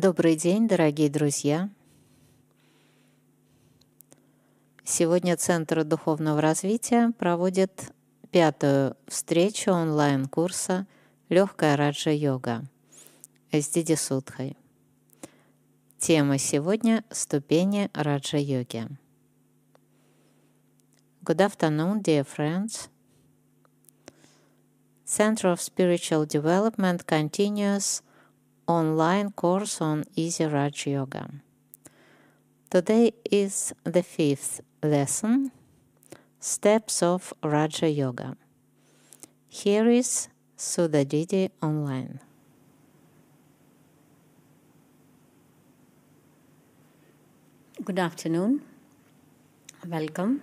Добрый день, дорогие друзья! Сегодня Центр духовного развития проводит пятую встречу онлайн-курса «Легкая раджа-йога» с Диди Судхой. Тема сегодня – ступени раджа-йоги. Good afternoon, dear friends. Center of Spiritual Development continues online course on Easy Raj Yoga. Today is the fifth lesson Steps of Raja Yoga. Here is Sudadidi online. Good afternoon. Welcome,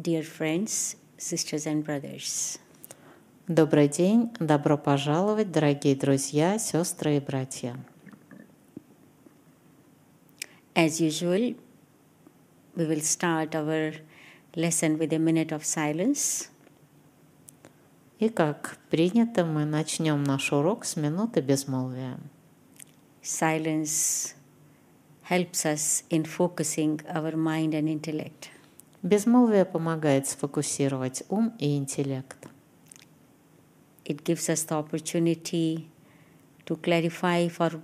dear friends, sisters, and brothers. Добрый день, добро пожаловать, дорогие друзья, сестры и братья. As usual, we will start our lesson with a minute of silence. И как принято, мы начнем наш урок с минуты безмолвия. Silence helps us in focusing our mind and intellect. Безмолвие помогает сфокусировать ум и интеллект. It gives us the opportunity to clarify for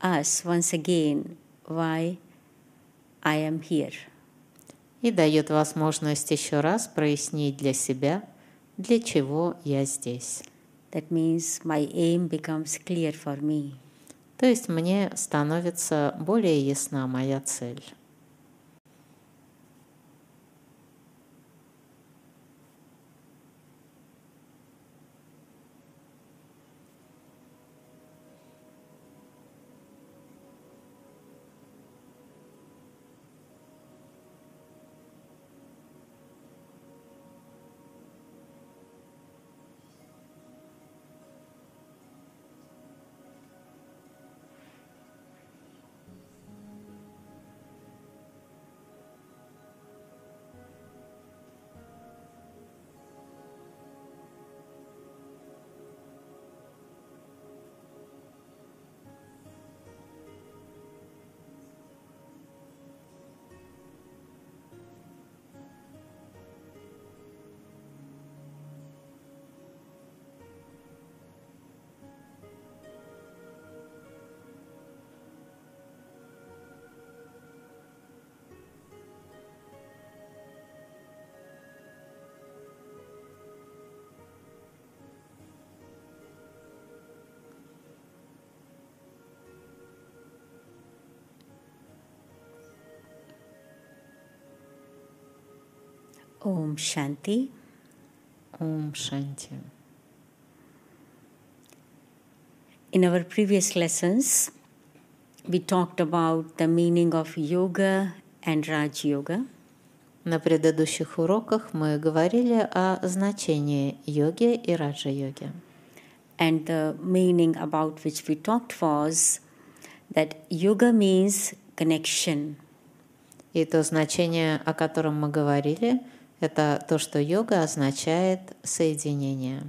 us once again why I am here. И дает возможность еще раз прояснить для себя, для чего я здесь. That means my aim becomes clear for me. То есть мне становится более ясна моя цель. Om Shanti. Ом Шанти. In our previous lessons, we talked about the meaning of yoga and Raj Yoga. На предыдущих уроках мы говорили о значении йоги и раджа-йоги. And the meaning about which we talked was that yoga means connection. И то значение, о котором мы говорили, это то, что йога означает соединение.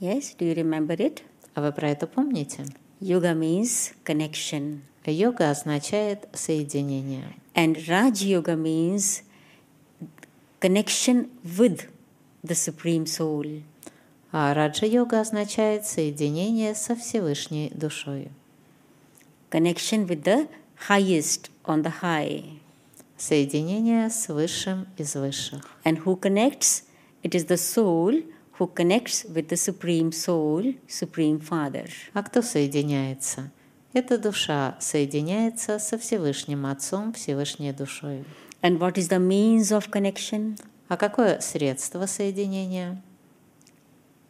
Yes, do you remember it? А вы про это помните? Yoga means connection. Йога означает соединение. And Raj Yoga means connection with the Supreme Soul. А раджа-йога означает соединение со Всевышней душой. Connection with the highest on the high. Соединение с Высшим из Высших. And who connects? It is the soul who connects with the Supreme Soul, Supreme Father. А кто соединяется? Эта душа соединяется со Всевышним Отцом, Всевышней душой. And what is the means of connection? А какое средство соединения?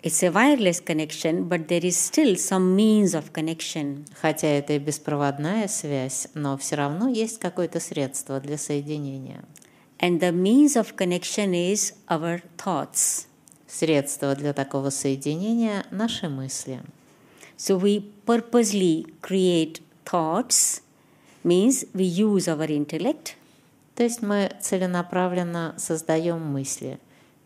It's a wireless connection, but there is still some means of connection. Хотя это и беспроводная связь, но все равно есть какое-то средство для соединения. And the means of connection is our thoughts. Средство для такого соединения – наши мысли. So we purposely create thoughts, means we use our intellect, То есть мы целенаправленно создаем мысли,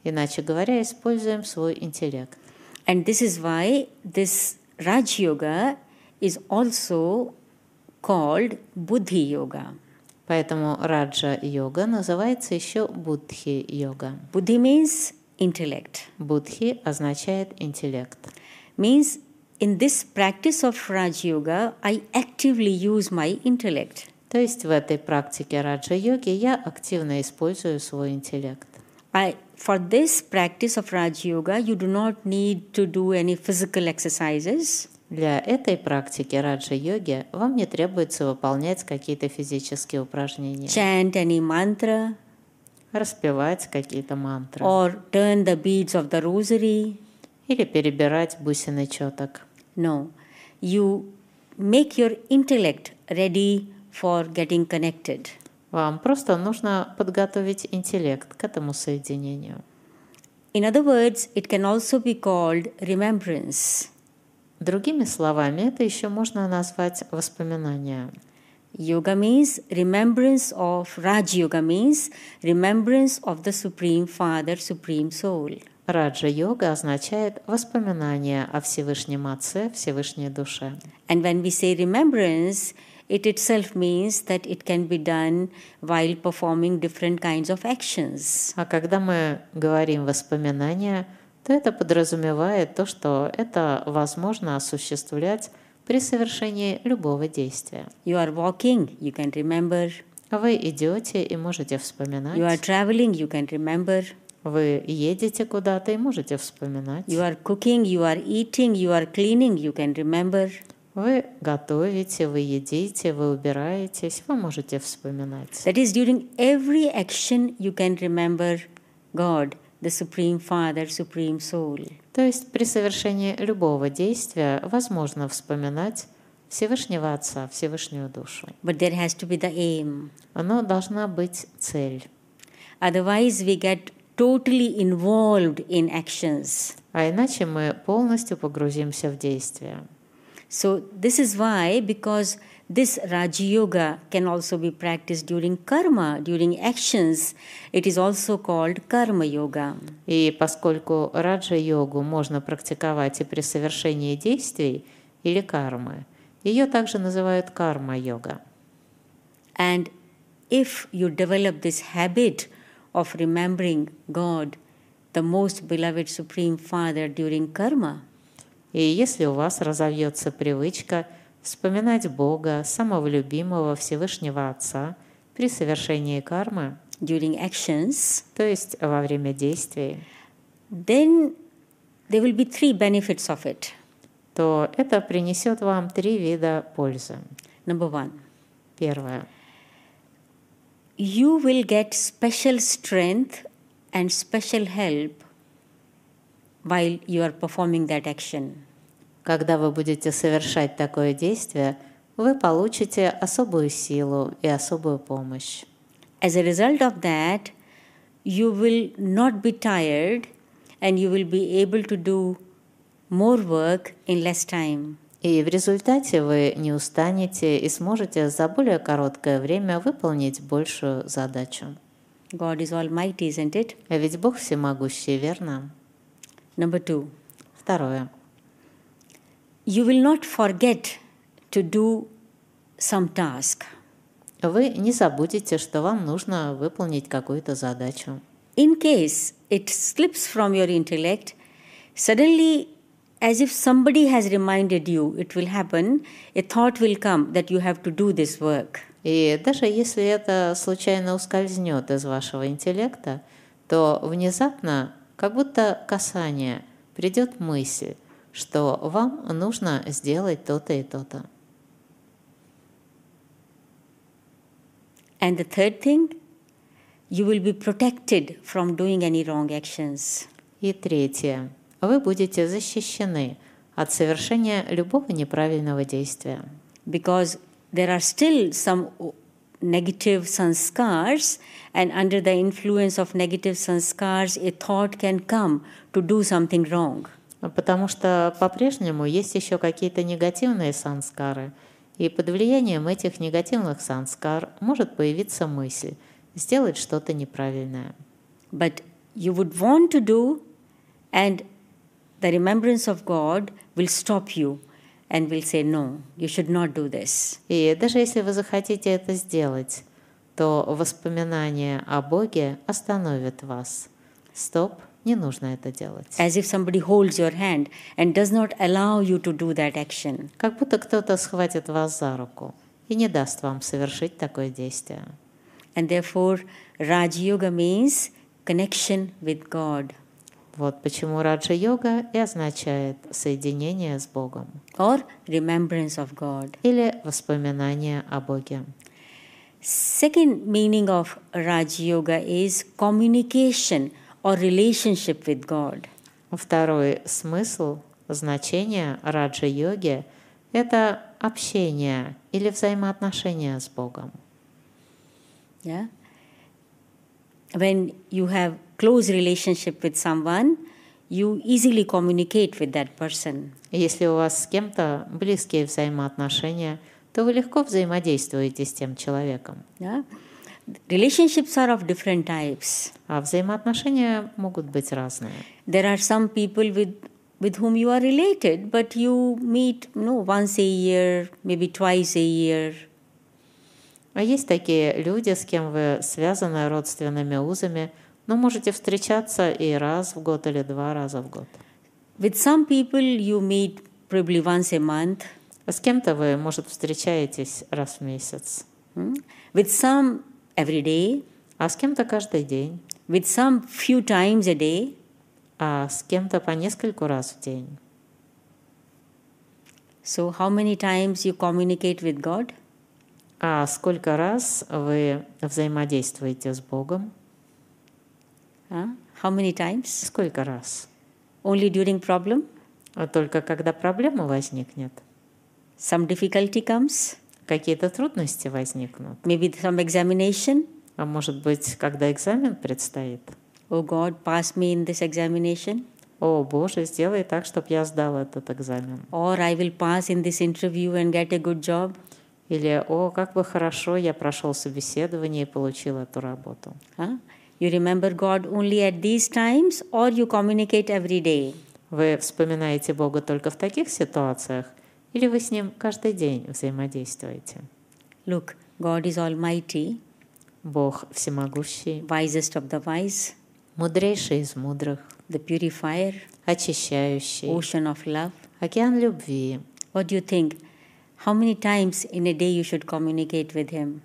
иначе говоря, используем свой интеллект. And this is why this Raj Yoga is also called Buddhi Yoga. Поэтому раджа-йога называется еще будхи-йога. Buddhi means intellect. Будхи означает интеллект. Means in this practice of Raj Yoga, I actively use my intellect. То есть в этой практике раджа-йоги я активно использую свой интеллект. I, for this practice of Raj Yoga, you do not need to do any physical exercises. Для этой практики раджа-йоги вам не требуется выполнять какие-то физические упражнения, chant any mantra распевать какие-то мантры or turn the beads of the rosary. или перебирать бусины четок. No. You make your intellect ready for getting connected. Вам просто нужно подготовить интеллект к этому соединению. In other words, it can also be called remembrance. Другими словами, это еще можно назвать воспоминания. Yoga means remembrance of, Raj Yoga means remembrance of the Supreme Father, Supreme Soul. Раджа-йога означает воспоминание о Всевышнем Отце, Всевышней Душе. And when we say remembrance, it itself means that it can be done while performing different kinds of actions. А когда мы говорим воспоминания, то это подразумевает то, что это возможно осуществлять при совершении любого действия. You are walking, you can remember. Вы идете и можете You are вспоминать. traveling, you can remember. Вы едете куда-то и можете вспоминать. You are cooking, you are eating, you are cleaning, you can remember. Вы готовите, вы едите, вы убираетесь, вы можете вспоминать. That is, during every action, you can remember God, the Supreme Father, Supreme Soul. То есть при совершении любого действия возможно вспоминать Всевышнего Отца, Всевышнюю душу. But there has to be the aim. Но должна быть цель. Otherwise, we get totally involved in actions. А иначе мы полностью погрузимся в действие. So, this is why, because this Raja Yoga can also be practiced during karma, during actions, it is also called Karma Yoga. И поскольку раджа-йогу можно практиковать и при совершении действий или кармы, ее также называют карма-йога. And if you develop this habit of remembering God, the most beloved Supreme Father during karma, И если у вас разовьется привычка вспоминать Бога, самого любимого Всевышнего Отца при совершении кармы, during actions, то есть во время действий, then there will be three benefits of it. то это принесет вам три вида пользы. Number one, Первое. you will get special strength and special help while you are performing that action. Когда вы будете совершать такое действие, вы получите особую силу и особую помощь. As a result of that, you will not be tired and you will be able to do more work in less time. И в результате вы не устанете и сможете за более короткое время выполнить большую задачу. God is Almighty, isn't it? А ведь Бог всемогущий, верно? Number two, Второе. you will not forget to do some task. Вы не забудете, что вам нужно выполнить какую-то задачу. In case it slips from your intellect, suddenly, as if somebody has reminded you, it will happen, a thought will come that you have to do this work. И даже если это случайно ускользнет из вашего интеллекта, то внезапно, как будто касание, придет мысль, что вам нужно сделать то-то и то-то. And the third thing, you will be protected from doing any wrong actions. И третье. Вы будете защищены от совершения любого неправильного действия. because there are still some negative sanskars, and under the influence of negative sanskars, a thought can come to do something wrong. Потому что по-прежнему есть еще какие-то негативные санскары, и под влиянием этих негативных санскар может появиться мысль сделать что-то неправильное. But you would want to do, and the remembrance of God will stop you and will say, No, you should not do this. И даже если вы захотите это сделать, то воспоминание о Боге остановит вас. Стоп, не нужно это делать. As if somebody holds your hand and does not allow you to do that action. Как будто кто-то схватит вас за руку и не даст вам совершить такое действие. And therefore, Raj Yoga means connection with God Вот почему раджа-йога и означает соединение с Богом or remembrance of God. или воспоминание о Боге. Second meaning of Raj Yoga is communication or relationship with God. Второй смысл, значение раджа-йоги – это общение или взаимоотношения с Богом. Yeah. When you have close relationship with someone, you easily communicate with that person. Если у вас с кем-то близкие взаимоотношения, то вы легко взаимодействуете с тем человеком. Yeah. Relationships are of different types. А взаимоотношения могут быть разные. There are some people with with whom you are related, but you meet you know, once a year, maybe twice a year. А есть такие люди, с кем вы связаны родственными узами, но можете встречаться и раз в год или два раза в год. With some people you meet probably once a month. А с кем-то вы, может, встречаетесь раз в месяц? With some every day. а с кем-то каждый день, With some few times a day. а с кем-то по нескольку раз в день. So how many times you communicate with God? А сколько раз вы взаимодействуете с Богом? Huh? How many times? Сколько раз? Only during problem? А Только когда проблема возникнет, Some difficulty comes? какие-то трудности возникнут, Maybe some examination? а может быть, когда экзамен предстоит. Oh God, pass me in this examination. О, Боже, сделай так, чтобы я сдал этот экзамен. Or I will pass in this interview and get a good job. Или, о, как бы хорошо я прошел собеседование и получил эту работу. Huh? You remember God only at these times or you communicate every day? Вы вспоминаете Бога только в таких ситуациях, или вы с Ним каждый день взаимодействуете? Look, God is almighty, Бог всемогущий, wisest of the wise, мудрейший из мудрых, the purifier, очищающий, ocean of love. океан любви. What do you think? How many times in a day you should communicate with Him?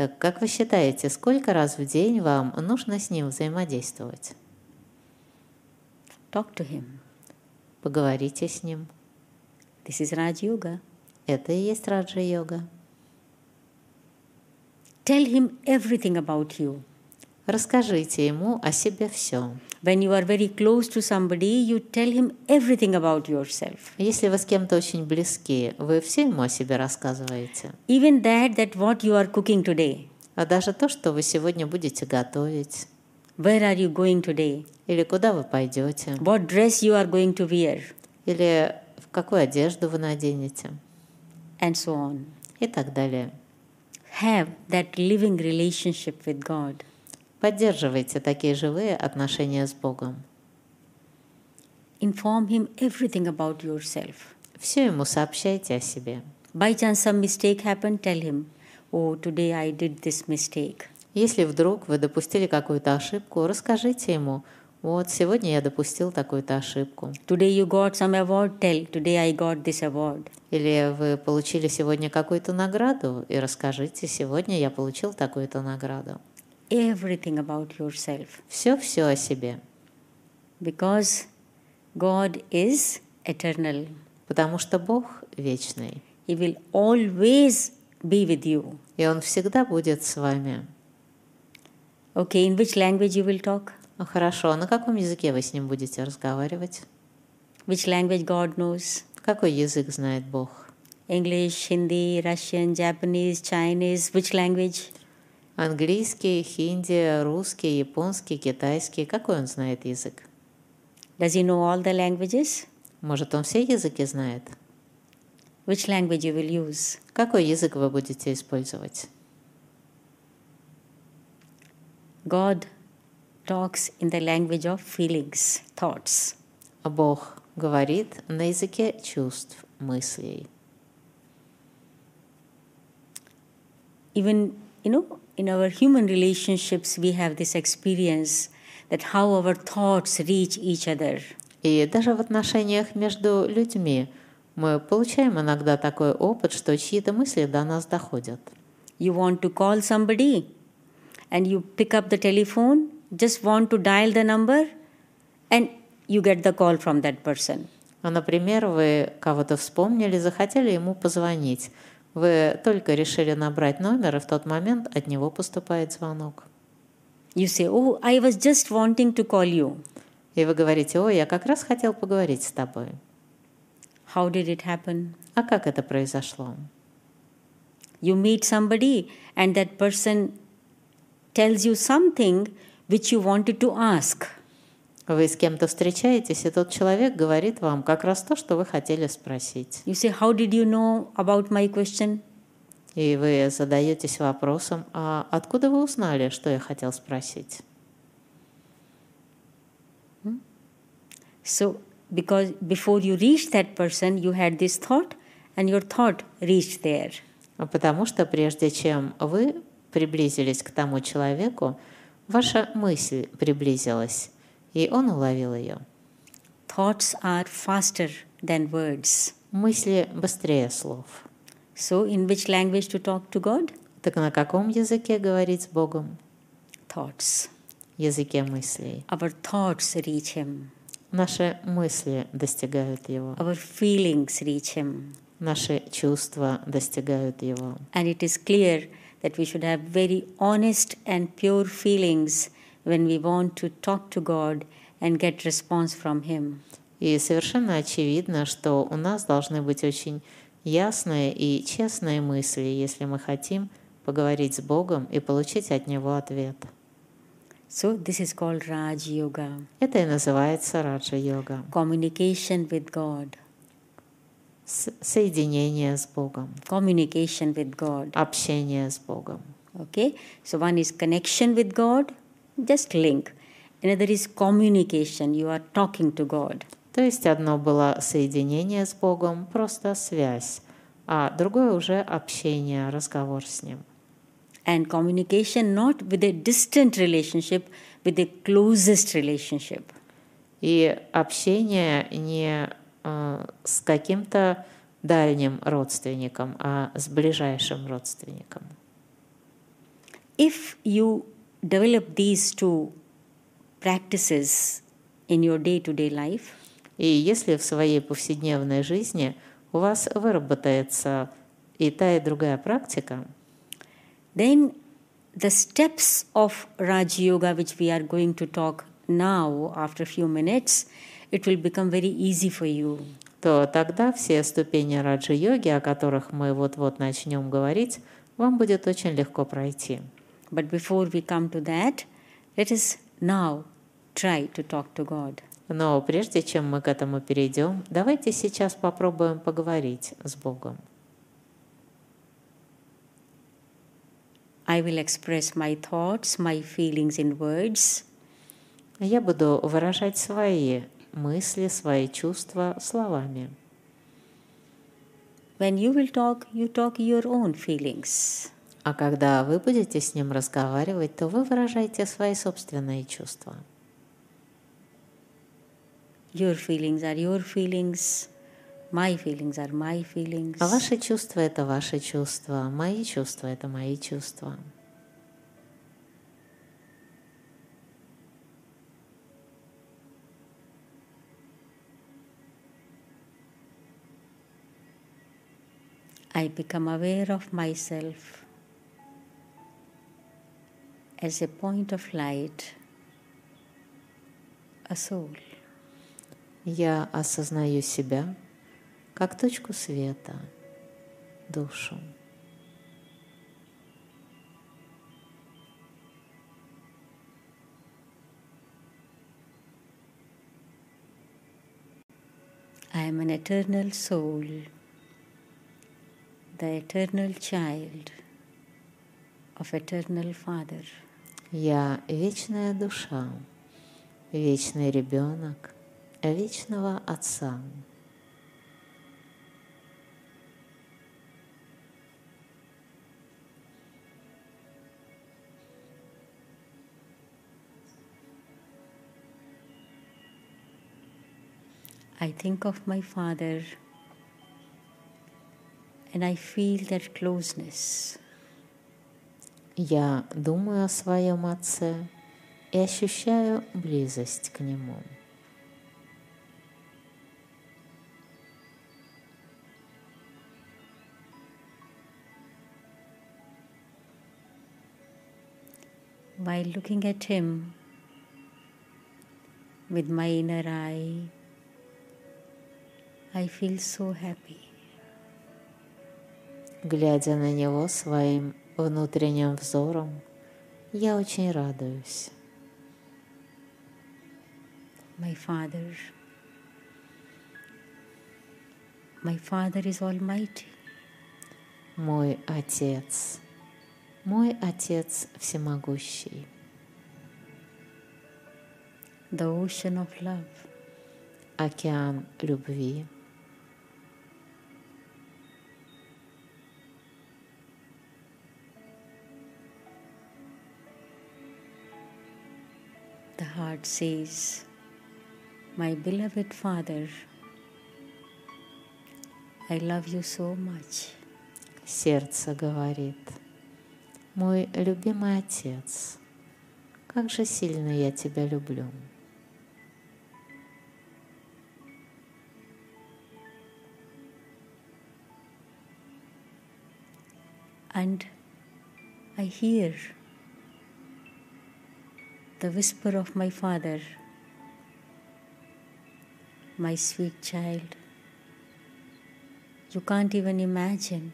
Так как вы считаете, сколько раз в день вам нужно с Ним взаимодействовать? Talk to Him. Поговорите с Ним. This is Raj Yoga. Это и есть раджа-йога. Tell Him everything about you. Расскажите Ему о себе все. When you are very close to somebody, you tell him everything about yourself. Если вы с кем-то очень близки, вы все Ему о себе рассказываете. Even that, that what you are cooking today. А даже то, что вы сегодня будете готовить, Where are you going today? или куда вы пойдете, What dress you are going to wear? или в какую одежду вы наденете, And so on. и так далее. Have that living relationship with God. Поддерживайте такие живые отношения с Богом. Inform Him everything about yourself. Все Ему сообщайте о себе. By chance some mistake happened, tell Him, Oh, today I did this mistake. Если вдруг вы допустили какую-то ошибку, расскажите Ему, вот сегодня я допустил такую-то ошибку. Today you got some award, tell, Today I got this award. Или вы получили сегодня какую-то награду, и расскажите, сегодня я получил такую-то награду. Everything about yourself. Все-все о себе. Because God is eternal. Потому что Бог вечный, He will always be with you. и Он всегда будет с вами. Okay, in which language you will talk? Ну хорошо, а на каком языке вы с ним будете разговаривать? Which language God knows? Какой язык знает Бог? English, Hindi, Russian, Japanese, Chinese, which language? Английский, хинди, русский, японский, китайский. Какой он знает язык? Does he know all the languages? Может, он все языки знает? Which language you will use? Какой язык вы будете использовать? God talks in the language of feelings, thoughts. Бог говорит на языке чувств, мыслей. Even, you know, in our human relationships, we have this experience that how our thoughts reach each other. И даже в отношениях между людьми мы получаем иногда такой опыт, что чьи-то мысли до нас доходят. You want to call somebody and you pick up the telephone, just want to dial the number, and you get the call from that person. А, Например, вы кого-то вспомнили, захотели ему позвонить. Вы только решили набрать номер, и в тот момент от него поступает звонок. You say, Oh, I was just wanting to call you. И вы говорите, ой, я как раз хотел поговорить с тобой. How did it happen? А как это произошло? You meet somebody, and that person tells you something which you wanted to ask. Вы с кем-то встречаетесь, и тот человек говорит вам как раз то, что вы хотели спросить. You say, How did you know about my question? И вы задаетесь вопросом, а откуда вы узнали, что я хотел спросить? So, because before you reached that person, you had this thought, and your thought reached there. А Потому что прежде чем вы приблизились к тому человеку, ваша мысль приблизилась, и он уловил ее. Thoughts are faster than words. Мысли быстрее слов. So, in which language to talk to God? Так на каком языке говорить с Богом? Thoughts. Языке мыслей. Our thoughts reach Him, Наши мысли достигают Его. our feelings reach Him. Наши чувства достигают Его. And it is clear that we should have very honest and pure feelings when we want to talk to God and get response from Him. И совершенно очевидно, что у нас должны быть очень ясные и честные мысли, если мы хотим поговорить с Богом и получить от Него ответ. So, this is called Raj Yoga Это и называется раджа-йога. communication with God. С- Соединение с Богом, Communication with God. общение с Богом. Okay? So, one is connection with God, just link. Another is communication, you are talking to God. То есть одно было соединение с Богом, просто связь, а другое уже общение, разговор с Ним. And communication not with a distant relationship, with the closest relationship. И общение не э, с каким-то дальним родственником, а с ближайшим родственником. If you develop these two practices in your day to day life, И если в своей повседневной жизни у вас выработается и та, и другая практика, then the steps of Raj Yoga, which we are going to talk now after a few minutes, it will become very easy for you. то тогда все ступени раджа-йоги, о которых мы вот-вот начнем говорить, вам будет очень легко пройти. But before we come to that, let us now try to talk to God. Но прежде чем мы к этому перейдем, давайте сейчас попробуем поговорить с Богом. I will express my thoughts, my feelings in words, Я буду выражать свои мысли, свои чувства словами. When you will talk, you talk your own feelings. А когда вы будете с ним разговаривать, то вы выражаете свои собственные чувства. Your feelings are your feelings, my feelings are my feelings. А ваши чувства – это ваши чувства, мои чувства – это мои чувства. I become aware of myself as a point of light, a soul. Я осознаю себя как точку света, душу. I am an eternal soul, the eternal child of eternal Father. Я вечная душа, вечный ребенок, вечного Отца. I think of my father and I feel that closeness. Я думаю о своем отце и ощущаю близость к нему. While looking at him with my inner eye, I feel so happy. Глядя на него своим внутренним взором, я очень радуюсь. My father, my father is almighty. Мой отец, мой отец всемогущий, the ocean of love. океан любви, The heart says, My beloved Father, I love you so much. сердце говорит, мой любимый отец, как же сильно я тебя люблю. And I hear the whisper of my Father, My sweet child, you can't even imagine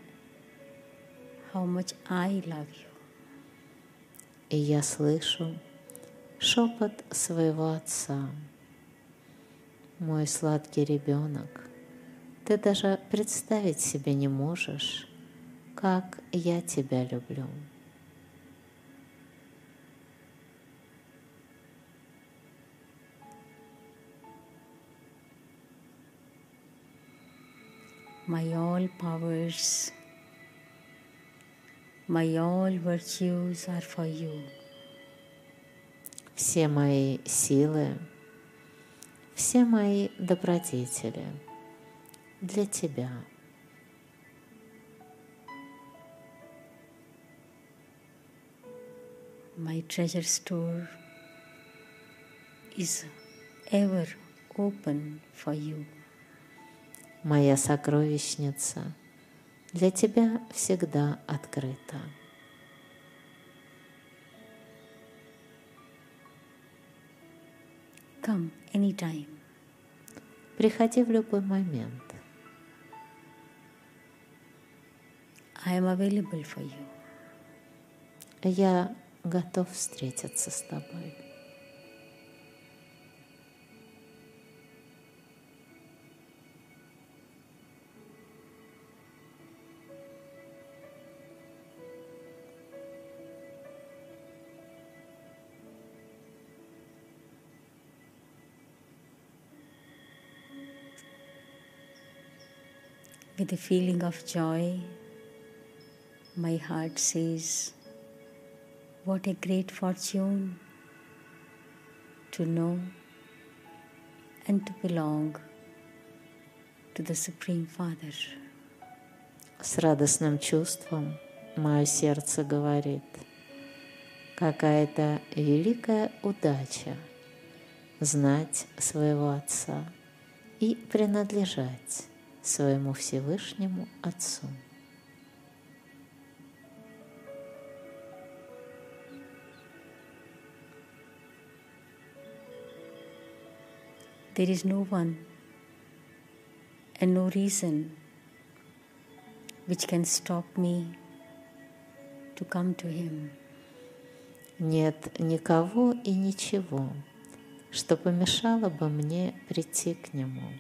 how much I love you. И я слышу шепот своего отца. Мой сладкий ребенок, ты даже представить себе не можешь, как я тебя люблю. My all powers, my all virtues are for you. Все мои силы, все мои добродетели для тебя. My treasure store is ever open for you. Моя сокровищница для тебя всегда открыта. Come anytime. Приходи в любой момент. I am available for you. Я готов встретиться с тобой. With a feeling of joy, my heart says, What a great fortune to know and to belong to the Supreme Father. С радостным чувством мое сердце говорит, какая-то великая удача знать своего Отца и принадлежать своему Всевышнему Отцу. There is no one and no reason which can stop me to come to Him. Нет никого и ничего, что помешало бы мне прийти к Нему.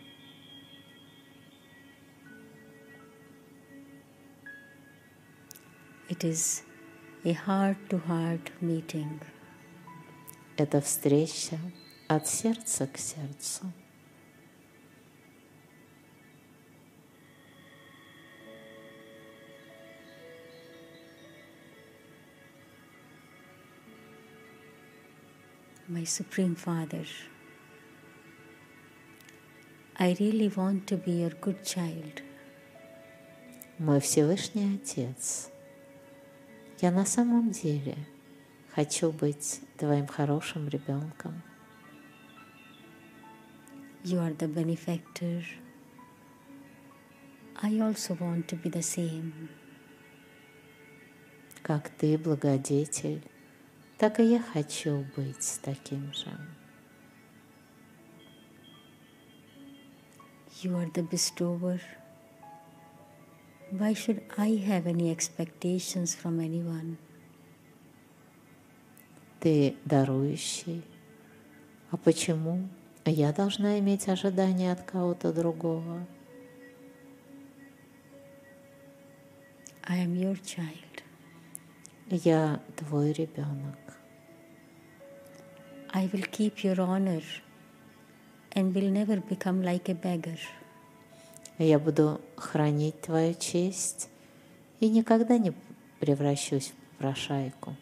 It is a heart to heart meeting. Это встреча от сердца к сердцу. My Supreme Father, I really want to be your good child. Мой Всевышний Отец, Я на самом деле хочу быть твоим хорошим ребенком. You are the benefactor. I also want to be the same. Как ты благодетель, так и я хочу быть таким же. You are the bestower. Why should I have any expectations from anyone? Ты дарующий. А почему я должна иметь ожидания от кого-то другого? I am your child. Я твой ребенок. I will keep your honor and will never become like a beggar. Я буду хранить твою честь и никогда не превращусь в прошайку.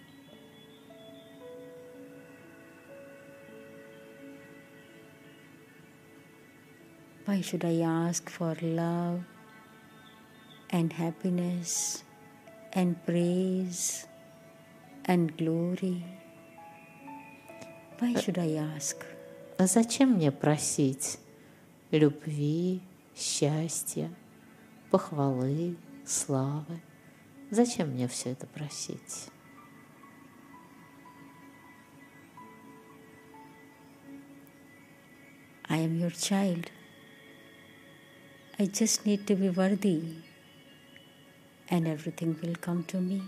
Why should I ask for love and happiness and praise and glory? Why should I ask? Зачем мне просить любви, счастья, похвалы, славы? Зачем мне все это просить? I am your child. I just need to be worthy, and everything will come to me.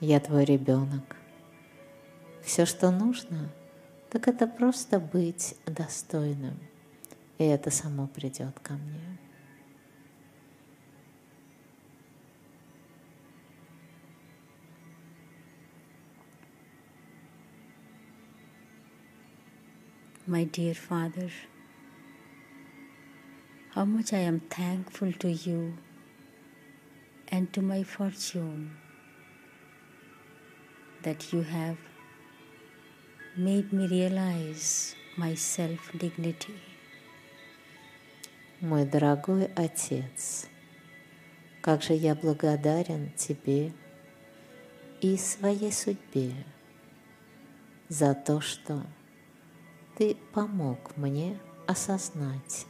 Я твой ребенок. Все, что нужно, так это просто быть достойным. И это само придет ко мне. My dear Father, how much I am thankful to you and to my fortune that you have made me realize my self dignity. Мой дорогой Отец, как же я благодарен Тебе и своей судьбе за то, что Ты помог мне осознать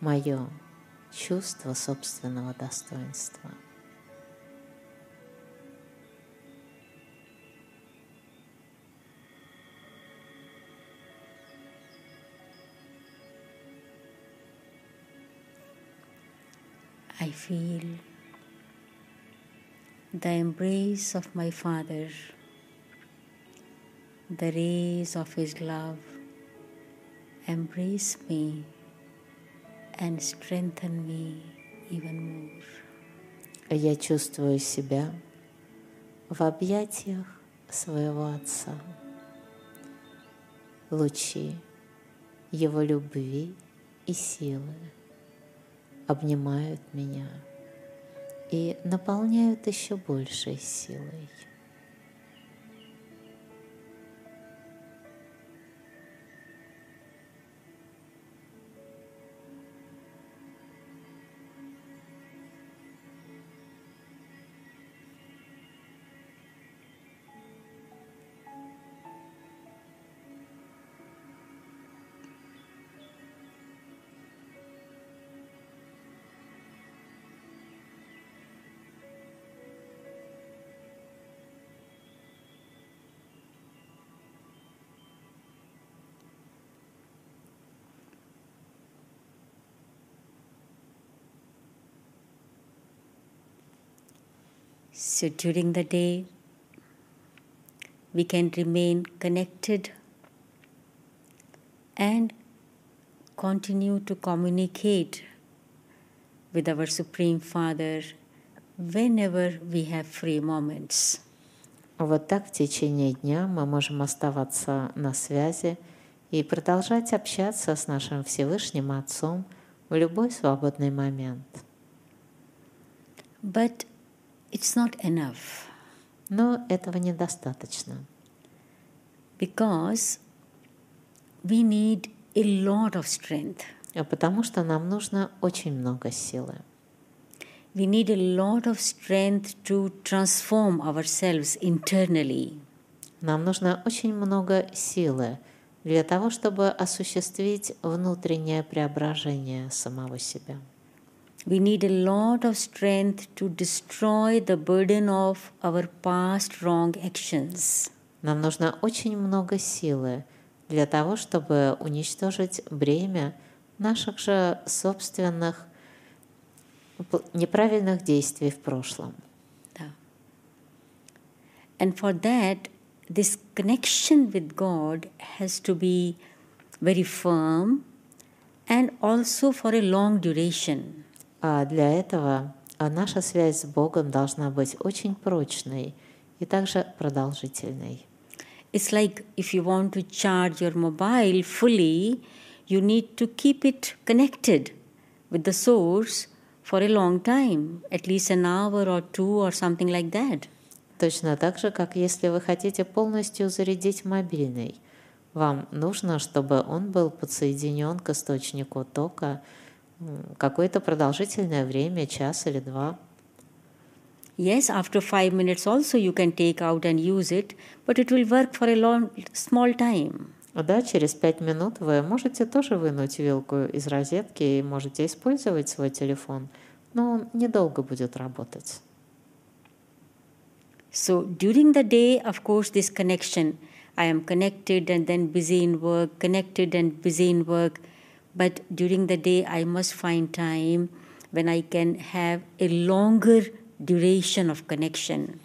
мое чувство собственного достоинства. Feel the embrace of my Father, the rays of His love embrace me and strengthen me even more. Я чувствую себя в объятиях своего Отца. Лучи Его любви и силы обнимают меня и наполняют еще большей силой. So during the day, we can remain connected and continue to communicate with our Supreme Father whenever we have free moments. Вот так в течение дня мы можем оставаться на связи и продолжать общаться с нашим Всевышним Отцом в любой свободный момент. But it's not enough Но этого недостаточно, because we need a lot of strength. А Потому что нам нужно очень много силы. We need a lot of strength to transform ourselves internally. Нам нужно очень много силы для того, чтобы осуществить внутреннее преображение самого себя. We need a lot of strength to destroy the burden of our past wrong actions. Нам нужно очень много силы для того, чтобы уничтожить бремя наших же собственных п- неправильных действий в прошлом. Yeah. And for that, this connection with God has to be very firm and also for a long duration. А для этого а, наша связь с Богом должна быть очень прочной и также продолжительной. It's like if you want to charge your mobile fully, you need to keep it connected with the source for a long time, at least an hour or two or something like that. Точно так же, как если вы хотите полностью зарядить мобильный, вам нужно, чтобы он был подсоединен к источнику тока какое-то продолжительное время, час или два. Yes, after five minutes also you can take out and use it, but it will work for a long, small time. Да, через пять минут вы можете тоже вынуть вилку из розетки и можете использовать свой телефон, но он недолго будет работать. So during the day, of course, this connection, I am connected and then busy in work, connected and busy in work. But during the day, I must find time when I can have a longer duration of connection.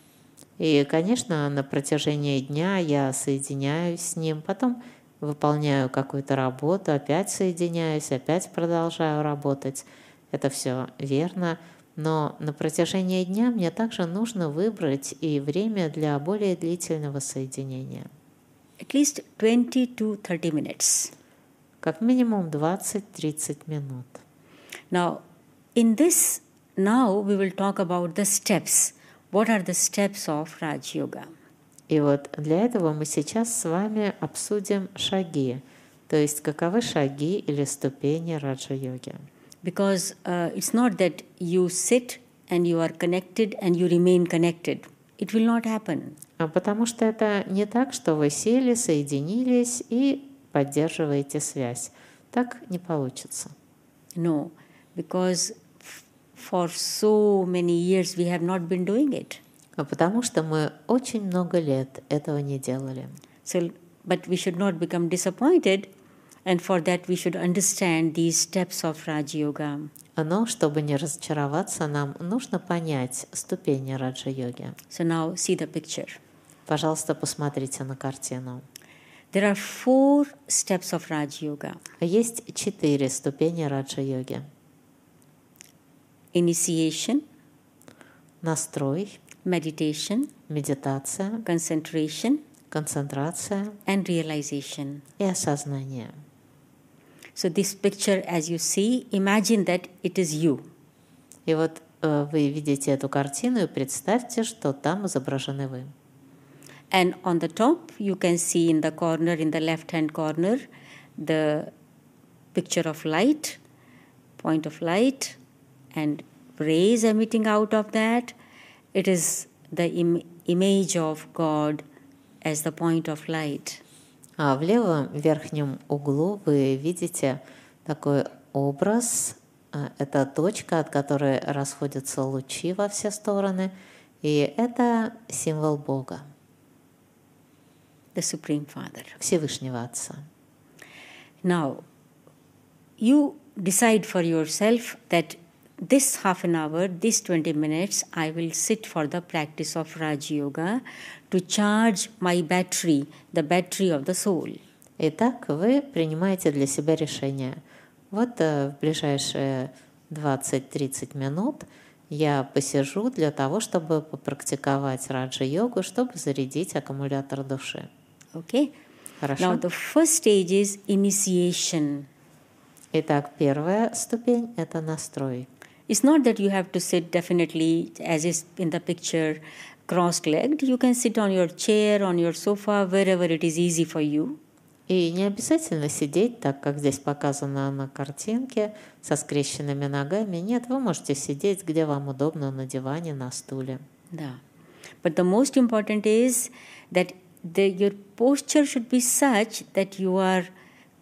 И, конечно, на протяжении дня я соединяюсь с ним, потом выполняю какую-то работу, опять соединяюсь, опять продолжаю работать. Это все верно, но на протяжении дня мне также нужно выбрать и время для более длительного соединения. At least 20 to 30 minutes. Как минимум 20-30 минут. Now, in this, now we will talk about the steps. What are the steps of Raj Yoga? И вот для этого мы сейчас с вами обсудим шаги, то есть каковы шаги или ступени раджа-йоги. because uh, it's not that you sit and you are connected and you remain connected. It will not happen. А Потому что это не так, что вы сели, соединились и поддерживаете связь. Так не получится. No, because for so many years we have not been doing it. А Потому что мы очень много лет этого не делали. So, but we should not become disappointed, and for that we should understand these steps of Raj Yoga. Но чтобы не разочароваться, нам нужно понять ступени раджа-йоги. So now see the picture. Пожалуйста, посмотрите на картину. There are four steps of Raj Yoga Есть четыре ступени раджа-йоги. initiation, Настрой, meditation, медитация, concentration, концентрация and realization. и осознание. So, this picture, as you see, imagine that it is you. И вот э, вы видите эту картину и представьте, что там изображены вы. And on the top, you can see in the corner, in the left hand corner, the picture of light, point of light, and rays emitting out of that. It is the Im- image of God as the point of light. А в левом верхнем углу вы видите такой образ. А, Это точка, от которой расходятся лучи во все стороны. И это символ Бога, The Supreme Father. Всевышнего Отца. Now, you decide for yourself that this half an hour, this 20 minutes, I will sit for the practice of Raj Yoga to charge my battery, the battery of the soul. Итак, вы принимаете для себя решение. Вот э, в ближайшие 20-30 минут я посижу для того, чтобы попрактиковать раджа-йогу, чтобы зарядить аккумулятор души. Okay? Хорошо? Now, the first stage is initiation. Итак, первая ступень – это настрой. It's not that you have to sit definitely, as is in the picture, cross legged. You can sit on your chair, on your sofa, wherever it is easy for you. И не обязательно сидеть так, как здесь показано на картинке, со скрещенными ногами. Нет, вы можете сидеть, где вам удобно, на диване, на стуле. Да. But the most important is that the, your posture should be such that you are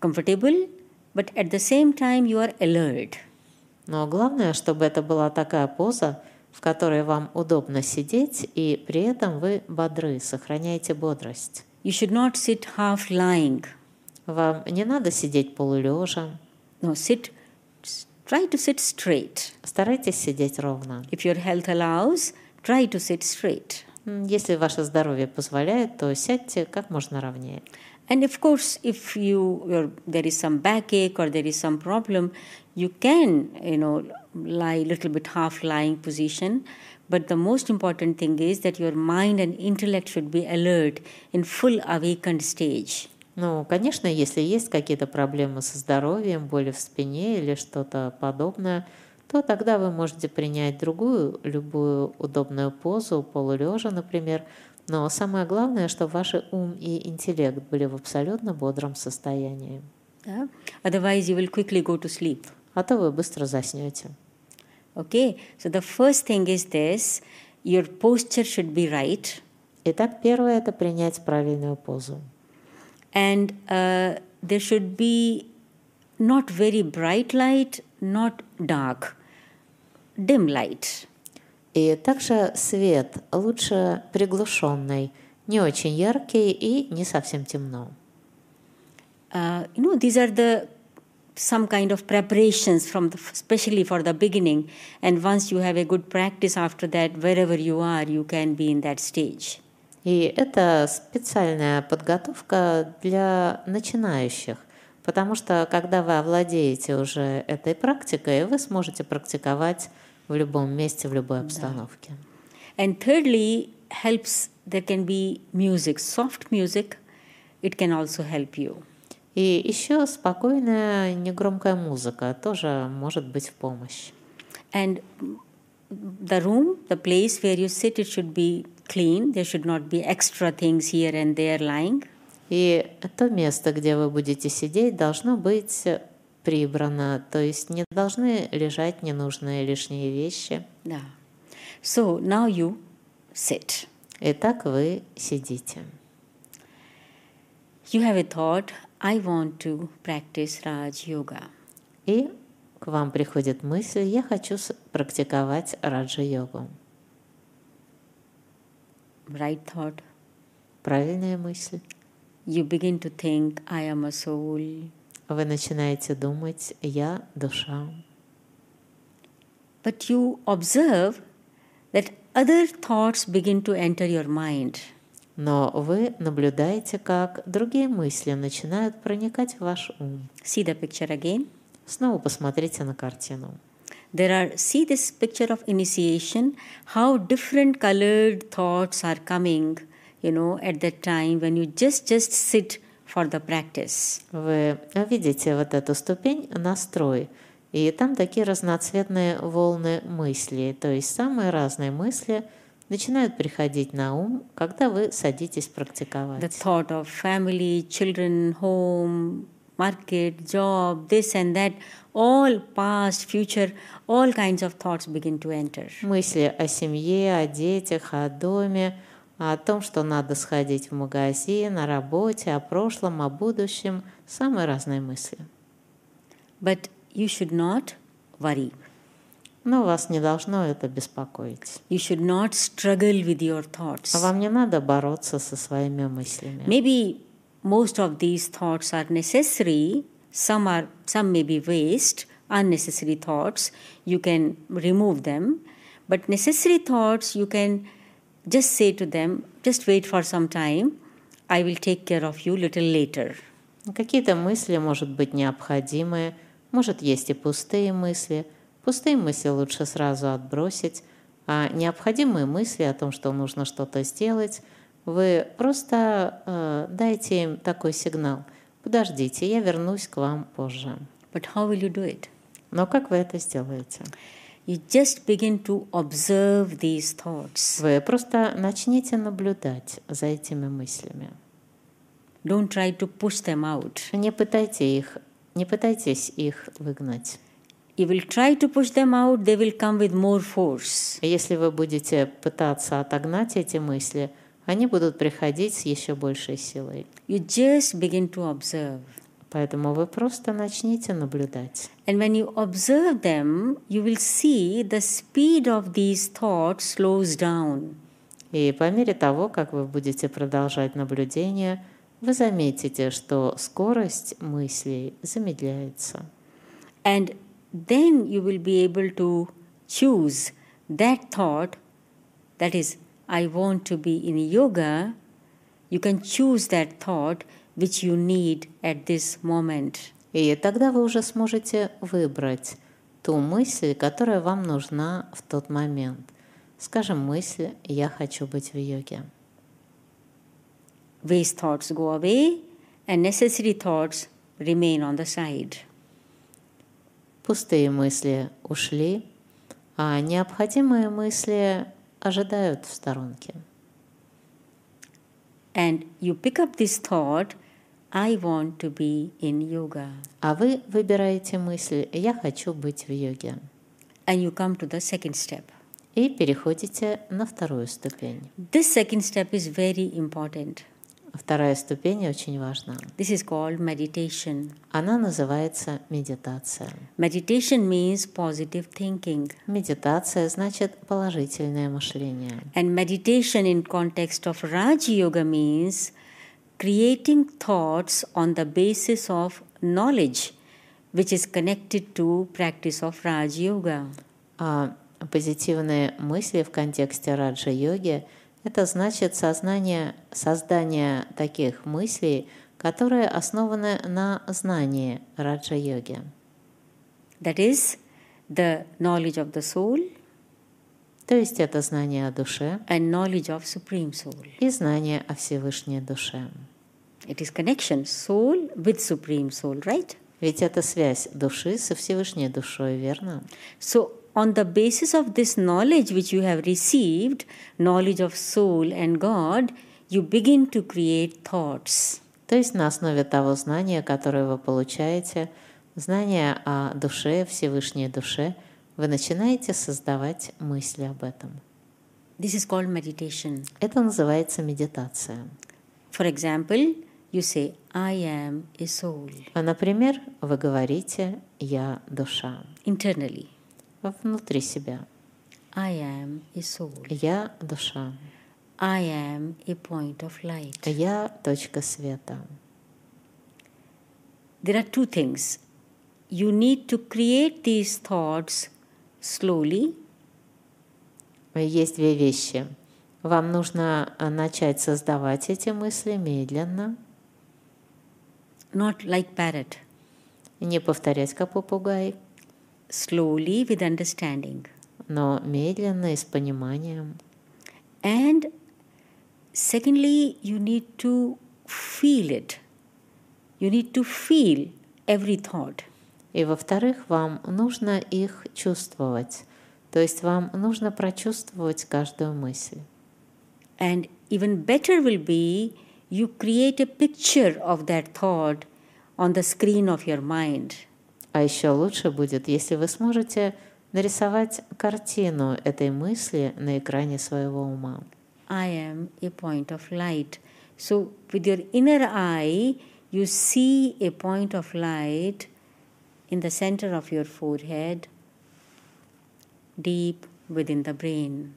comfortable, but at the same time you are alert. Но главное, чтобы это была такая поза, в которой вам удобно сидеть, и при этом вы бодры, сохраняете бодрость. You should not sit half lying. Вам не надо сидеть полулежа. No, sit. Try to sit straight. Старайтесь сидеть ровно. If your health allows, try to sit straight. Если ваше здоровье позволяет, то сядьте как можно ровнее. And of course, if you there is some backache or there is some problem, you can you know lie a little bit half lying position. But the most important thing is that your mind and intellect should be alert in full awakened stage. Ну, конечно, если есть какие-то проблемы со здоровьем, боли в спине или что-то подобное, то тогда вы можете принять другую, любую удобную позу, полулежа, например. Но самое главное, чтобы ваши ум и интеллект были в абсолютно бодром состоянии. Yeah? Otherwise, you will quickly go to sleep. А то вы быстро заснете. Okay, so the first thing is this your posture should be right. Итак, первое – это принять правильную позу. and uh, there should be not very bright light, not dark, dim light. И также свет лучше приглушенный, не очень яркий и не совсем темно. Uh, you know, these are the some kind of preparations from the, especially for the beginning and once you have a good practice after that wherever you are you can be in that stage И это специальная подготовка для начинающих, потому что когда вы овладеете уже этой практикой, вы сможете практиковать в любом месте, в любой обстановке. And thirdly, helps there can be music, soft music. It can also help you. И еще спокойная, негромкая музыка тоже может быть в помощь. And the room, the place where you sit, it should be clean. There should not be extra things here and there lying. И то место, где вы будете сидеть, должно быть прибрано, то есть не должны лежать ненужные лишние вещи. Да. So now you sit. Итак, вы сидите. You have a thought, I want to practice Raj Yoga. И к вам приходит мысль, я хочу практиковать раджа-йогу. Right thought. Правильная мысль. You begin to think, I am a soul. Вы начинаете думать, я душа. But you observe that other thoughts begin to enter your mind. Но вы наблюдаете, как другие мысли начинают проникать в ваш ум. See the picture again. Снова посмотрите на картину. There are, see this picture of initiation, how different colored thoughts are coming, you know, at that time when you just, just sit for the practice. Вы видите вот эту ступень настрой, и там такие разноцветные волны мыслей, то есть самые разные мысли начинают приходить на ум, когда вы садитесь практиковать. The thought of family, children, home, market, job, this and that, all past, future, all kinds of thoughts begin to enter. Мысли о семье, о детях, о доме, о том, что надо сходить в магазин, о работе, о прошлом, о будущем, самые разные мысли. But you should not worry. Но вас не должно это беспокоить. You should not struggle with your thoughts. Вам не надо бороться со своими мыслями. Maybe most of these thoughts are necessary some are some may be waste unnecessary thoughts you can remove them but necessary thoughts you can just say to them just wait for some time i will take care of you little later Какие-то мысли, может быть, необходимые, может, есть и пустые мысли. Пустые мысли лучше сразу отбросить, а необходимые мысли о том, что нужно что-то сделать, вы просто э, дайте им такой сигнал. Подождите, я вернусь к вам позже. but how will you do it Но как вы это сделаете? you just begin to observe these thoughts Вы просто начните наблюдать за этими мыслями. Don't try to push them out. Не пытайте их, не пытайтесь их выгнать. You will try to push them out, they will come with more force. Если вы будете пытаться отогнать эти мысли, они будут приходить с еще большей силой. You just begin to observe. Поэтому вы просто начните наблюдать. And when you observe them, you will see the speed of these thoughts slows down. И по мере того, как вы будете продолжать наблюдение, вы заметите, что скорость мыслей замедляется. And then you will be able to choose that thought that is, I want to be in yoga. You can choose that thought which you need at this moment. И тогда вы уже сможете выбрать ту мысль, которая вам нужна в тот момент. Скажем, мысль «я хочу быть в йоге». Waste thoughts go away and necessary thoughts remain on the side. Пустые мысли ушли, а необходимые мысли ожидают в сторонке. And you pick up this thought I want to be in yoga. А вы выбираете мысль «я хочу быть в йоге» And you come to the second step. и переходите на вторую ступень. This second step is very important. Вторая ступень очень важна. This is called meditation. Она называется медитация. Meditation means positive thinking. Медитация значит положительное мышление. And meditation in context of Raj Yoga means creating thoughts on the basis of knowledge which is connected to practice of Raj Yoga. А позитивные мысли в контексте раджа-йоги – это значит сознание, создание таких мыслей, которые основаны на знании раджа-йоги. That is the knowledge of the soul То есть это знание о душе and knowledge of Supreme Soul. и знание о Всевышней душе. It is connection, soul with Supreme Soul, right? Ведь это связь души со Всевышней душой, верно? So, on the basis of this knowledge which you have received, knowledge of soul and God, you begin to create thoughts. То есть на основе того знания, которое вы получаете, знания о душе, Всевышней душе, вы начинаете создавать мысли об этом. This is called meditation. Это называется медитация. For example, you say, I am a soul А, Например, вы говорите «я душа» internally. Внутри себя. I am a soul. «Я душа», I am a point of light. «я точка света». There are two things. You need to create these thoughts slowly Есть две вещи. Вам нужно а, начать создавать эти мысли медленно, not like parrot, не повторять как попугай, slowly with understanding. но медленно и с пониманием. And secondly, you need to feel it. You need to feel every thought. И во-вторых, вам нужно их чувствовать. То есть вам нужно прочувствовать каждую мысль. And even better will be you create a picture of that thought on the screen of your mind. А еще лучше будет, если вы сможете нарисовать картину этой мысли на экране своего ума. I am a point of light. So, with your inner eye, you see a point of light in the center of your forehead, deep within the brain.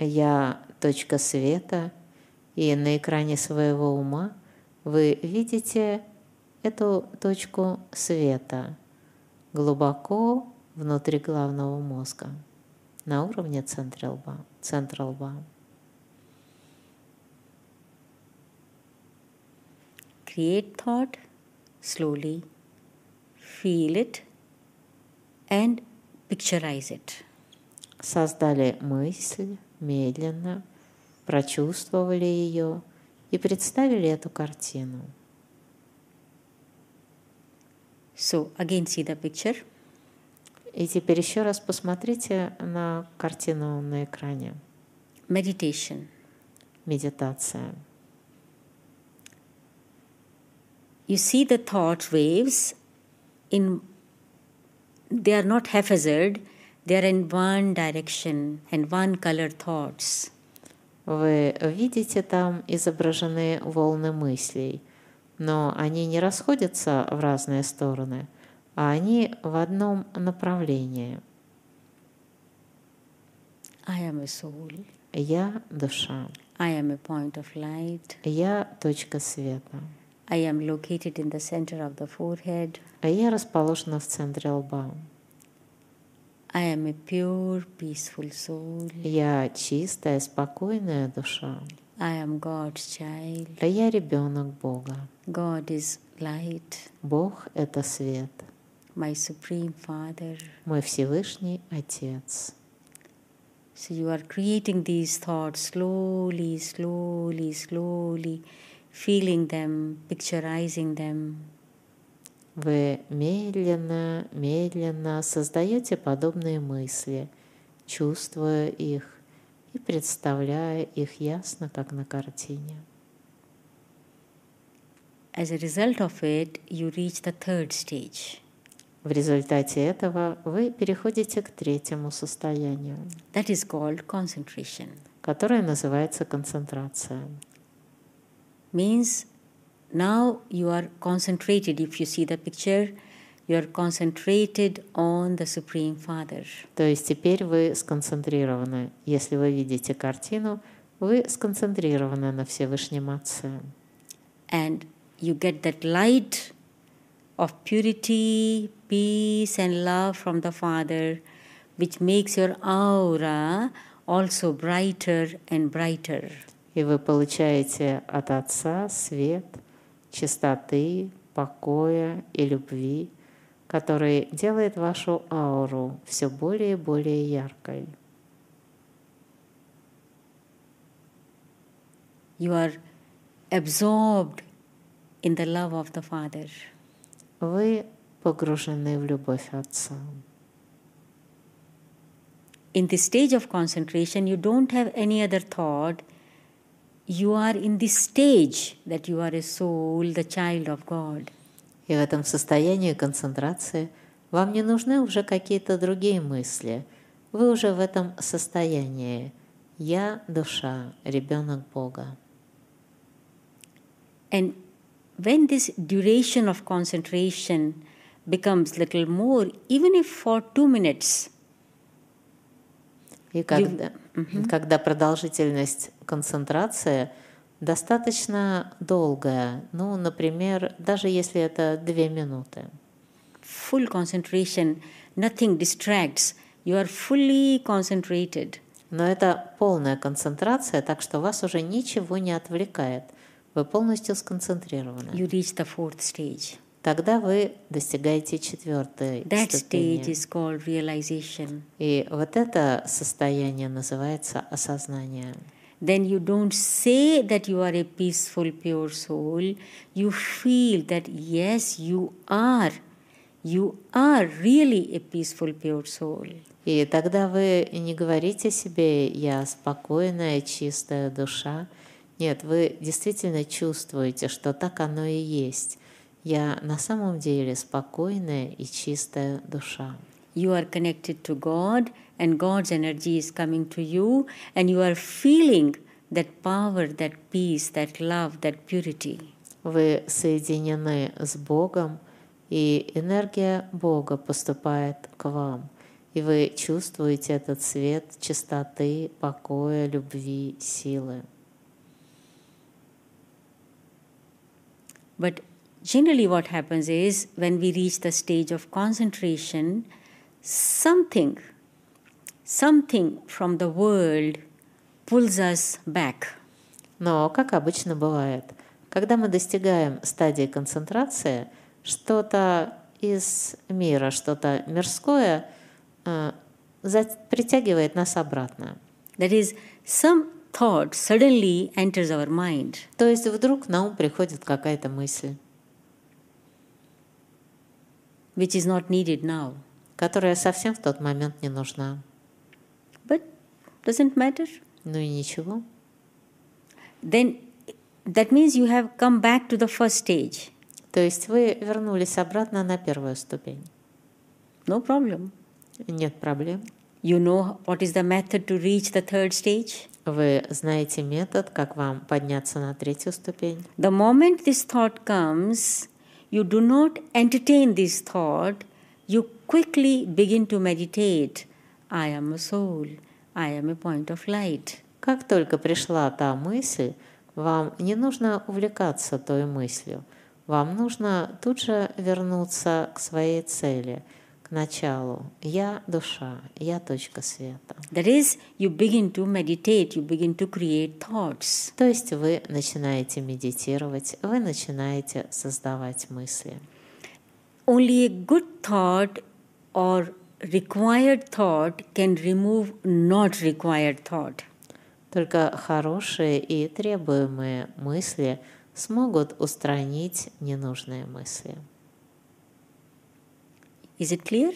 Я точка света, и на экране своего ума вы видите эту точку света глубоко внутри головного мозга, на уровне центра лба. Центра лба. Create thought slowly, feel it, and picturize it. Создали мысль медленно, прочувствовали ее и представили эту картину. So, again, see the picture. И теперь еще раз посмотрите на картину на экране. Meditation. Медитация. you see the thought waves in they are not haphazard they are in one direction and one color thoughts Вы видите там изображены волны мыслей, но они не расходятся в разные стороны, а они в одном направлении. i am a soul Я – душа. i am a point of light Я – точка света. i am located in the center of the forehead я расположена в центре лба. i am a pure peaceful soul Я чистая, спокойная душа. I am god's child А я ребенок Бога. god is light Бог – это свет. my supreme father Мой Всевышний Отец. So you are creating these thoughts slowly, slowly, slowly, feeling them, picturizing them. Вы медленно, медленно создаете подобные мысли, чувствуя их и представляя их ясно, как на картине. As a result of it, you reach the third stage. В результате этого вы переходите к третьему состоянию, That is called concentration. которое называется концентрация. Means now you are concentrated. If you see the picture, you are concentrated on the Supreme Father. То есть теперь вы сконцентрированы. Если вы видите картину, вы сконцентрированы на Всевышнем Отце. And you get that light of purity, peace, and love from the Father, which makes your aura also brighter and brighter. И вы получаете от Отца свет, чистоты, покоя и любви, который делает вашу ауру все более и более яркой. You are absorbed in the love of the Father. Вы погружены в любовь Отца. In this stage of concentration, you don't have any other thought. You are in this stage that you are a soul, the child of God. И в этом состоянии концентрации вам не нужны уже какие-то другие мысли. Вы уже в этом состоянии. Я душа, ребенок Бога. And when this duration of concentration becomes little more, even if for two minutes, И когда, когда продолжительность концентрации достаточно долгая, ну, например, даже если это две минуты, full concentration, nothing distracts, you are fully concentrated. но это полная концентрация, так что вас уже ничего не отвлекает, вы полностью сконцентрированы. You reach the fourth stage. Тогда вы достигаете четвертой That stage ступени. is called realization. И вот это состояние называется осознание. Then you don't say that you are a peaceful, pure soul. You feel that yes, you are. You are really a peaceful, pure soul. И тогда вы не говорите себе «я спокойная, чистая душа». Нет, вы действительно чувствуете, что так оно и есть. Я на самом деле спокойная и чистая душа. You are connected to God, and God's energy is coming to you, and you are feeling that power, that peace, that love, that purity. Вы соединены с Богом, и энергия Бога поступает к вам. И вы чувствуете этот свет чистоты, покоя, любви, силы. But generally, what happens is when we reach the stage of concentration, something, something from the world pulls us back. Но, как обычно бывает, когда мы достигаем стадии концентрации, что-то из мира, что-то мирское э, притягивает нас обратно. That is, some thought suddenly enters our mind. То есть вдруг на ум приходит какая-то мысль, which is not needed now. Которая совсем в тот момент не нужна. But doesn't matter. Ну и ничего. Then that means you have come back to the first stage. То есть вы вернулись обратно на первую ступень. No problem. Нет проблем. You know what is the method to reach the third stage? Вы знаете метод, как вам подняться на третью ступень. The moment this thought comes, you do not entertain this thought, you quickly begin to meditate. I am a soul, I am a point of light. Как только пришла та мысль, вам не нужно увлекаться той мыслью. Вам нужно тут же вернуться к своей цели – к началу. Я душа, я точка света. That is, you begin to meditate, you begin to create thoughts. То есть вы начинаете медитировать, вы начинаете создавать мысли. Only a good thought or required thought can remove not required thought. Только хорошие и требуемые мысли смогут устранить ненужные мысли. Is it clear?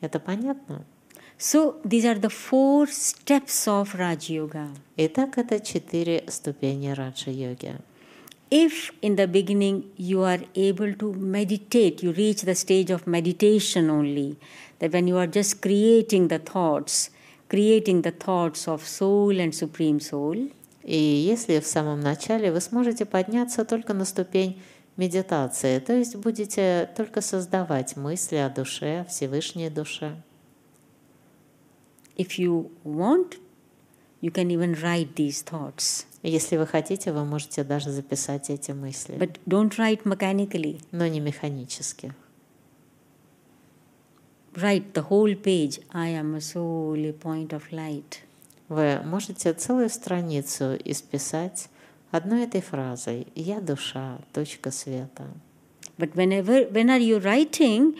Это понятно? So these are the four steps of Raj Yoga. Итак, это четыре ступени раджа-йоги. If in the beginning you are able to meditate, you reach the stage of meditation only, that when you are just creating the thoughts, creating the thoughts of soul and supreme soul, И если в самом начале вы сможете подняться только на ступень медитации, то есть будете только создавать мысли о душе, о Всевышней душе. if you want, you can even write these thoughts. Если вы хотите, вы можете даже записать эти мысли, But don't write mechanically. но не механически. Write the whole page. I am a soul, a point of light. Вы можете целую страницу исписать одной этой фразой «Я душа, точка света». But whenever, when are you writing,